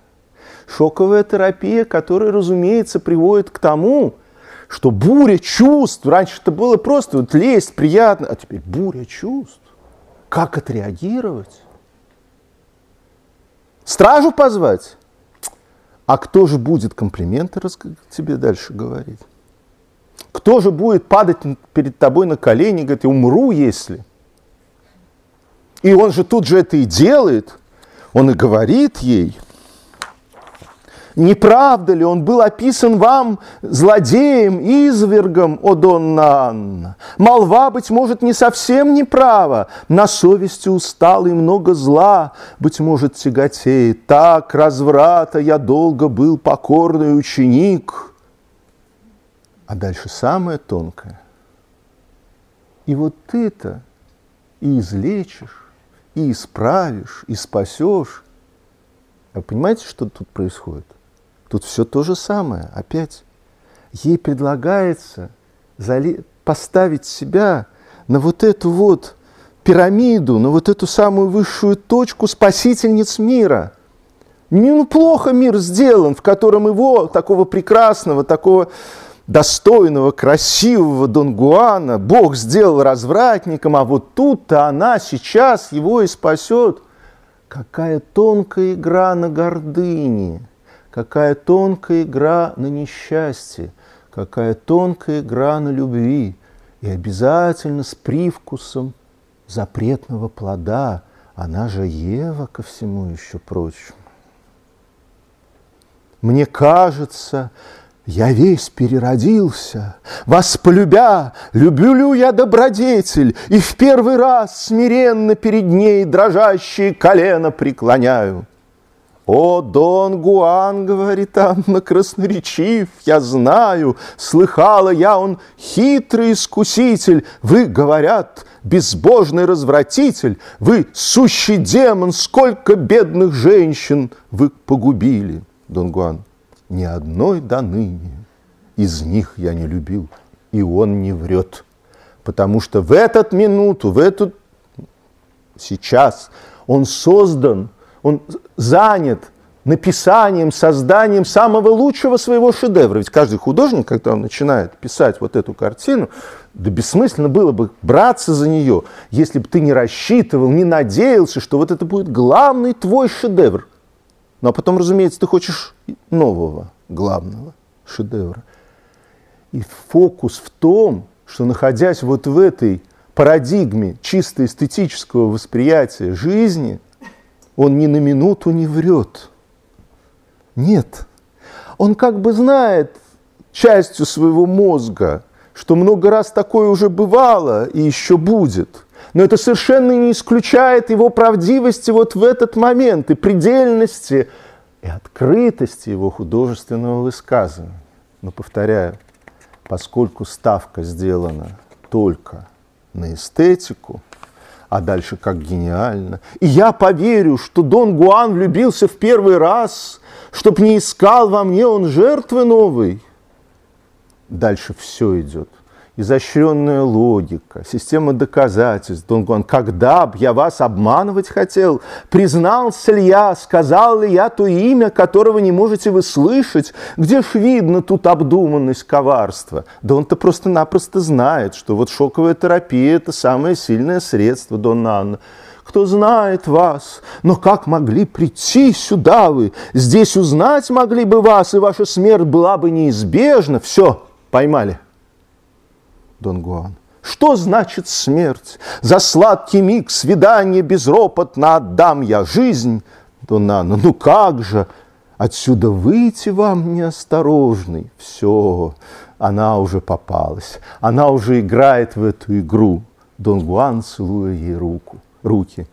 Шоковая терапия, которая, разумеется, приводит к тому, что буря чувств, раньше это было просто вот лезть приятно, а теперь буря чувств. Как отреагировать? Стражу позвать? А кто же будет комплименты тебе дальше говорить? Кто же будет падать перед тобой на колени и говорить, умру, если? И он же тут же это и делает. Он и говорит ей – не правда ли он был описан вам злодеем, извергом, о Донна Анна? Молва, быть может, не совсем неправа, на совести устал и много зла, быть может, тяготеет. Так разврата я долго был покорный ученик. А дальше самое тонкое. И вот ты-то и излечишь, и исправишь, и спасешь. А понимаете, что тут происходит? Тут все то же самое. Опять ей предлагается поставить себя на вот эту вот пирамиду, на вот эту самую высшую точку спасительниц мира. Неплохо мир сделан, в котором его, такого прекрасного, такого достойного, красивого Дон Гуана, Бог сделал развратником, а вот тут-то она сейчас его и спасет. Какая тонкая игра на гордыне – Какая тонкая игра на несчастье, какая тонкая игра на любви, и обязательно с привкусом запретного плода. Она же Ева ко всему еще прочему. Мне кажется, я весь переродился, вас полюбя, люблю я добродетель, и в первый раз смиренно перед ней дрожащие колено преклоняю. «О, Дон Гуан, — говорит Анна, — красноречив, я знаю, слыхала я, он хитрый искуситель, вы, говорят, безбожный развратитель, вы сущий демон, сколько бедных женщин вы погубили!» Дон Гуан, ни одной до ныне из них я не любил, и он не врет, потому что в этот минуту, в эту сейчас он создан он занят написанием, созданием самого лучшего своего шедевра. Ведь каждый художник, когда он начинает писать вот эту картину, да бессмысленно было бы браться за нее, если бы ты не рассчитывал, не надеялся, что вот это будет главный твой шедевр. Ну а потом, разумеется, ты хочешь нового главного шедевра. И фокус в том, что находясь вот в этой парадигме чисто эстетического восприятия жизни – он ни на минуту не врет. Нет. Он как бы знает частью своего мозга, что много раз такое уже бывало и еще будет. Но это совершенно не исключает его правдивости вот в этот момент и предельности и открытости его художественного высказывания. Но повторяю, поскольку ставка сделана только на эстетику, а дальше как гениально. И я поверю, что Дон Гуан влюбился в первый раз, чтоб не искал во мне он жертвы новой. Дальше все идет. Изощренная логика, система доказательств. Дон Гуан, когда б я вас обманывать хотел, признался ли я, сказал ли я то имя, которого не можете вы слышать, где ж видно тут обдуманность коварства? Да он-то просто-напросто знает, что вот шоковая терапия – это самое сильное средство, Дон Анна кто знает вас. Но как могли прийти сюда вы? Здесь узнать могли бы вас, и ваша смерть была бы неизбежна. Все, поймали. Дон Гуан. Что значит смерть? За сладкий миг свидания безропотно отдам я жизнь. Дон Анна, ну как же? Отсюда выйти вам неосторожный. Все, она уже попалась. Она уже играет в эту игру. Дон Гуан, целуя ей руку, руки.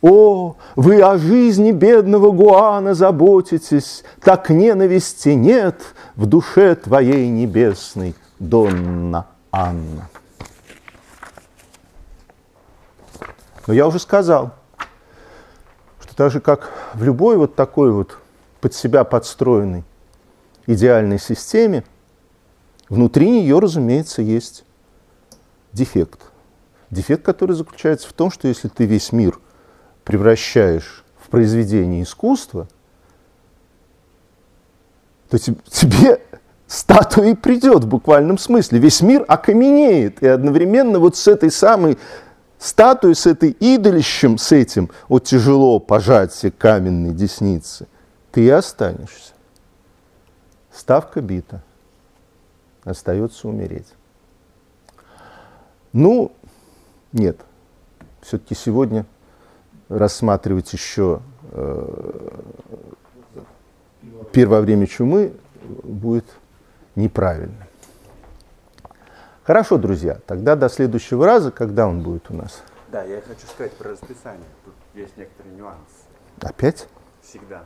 О, вы о жизни бедного Гуана заботитесь, так ненависти нет в душе твоей небесной, Донна Анна. Но я уже сказал, что так же, как в любой вот такой вот под себя подстроенной идеальной системе, внутри нее, разумеется, есть дефект. Дефект, который заключается в том, что если ты весь мир превращаешь в произведение искусства, то тебе статуя и придет в буквальном смысле. Весь мир окаменеет. И одновременно вот с этой самой статуей, с этой идолищем, с этим, вот тяжело пожать все каменные десницы, ты и останешься. Ставка бита. Остается умереть. Ну, нет. Все-таки сегодня рассматривать еще э, первое время чумы будет неправильно. Хорошо, друзья, тогда до следующего раза, когда он будет у нас? Да, я хочу сказать про расписание. Тут есть некоторые нюансы. Опять? Всегда.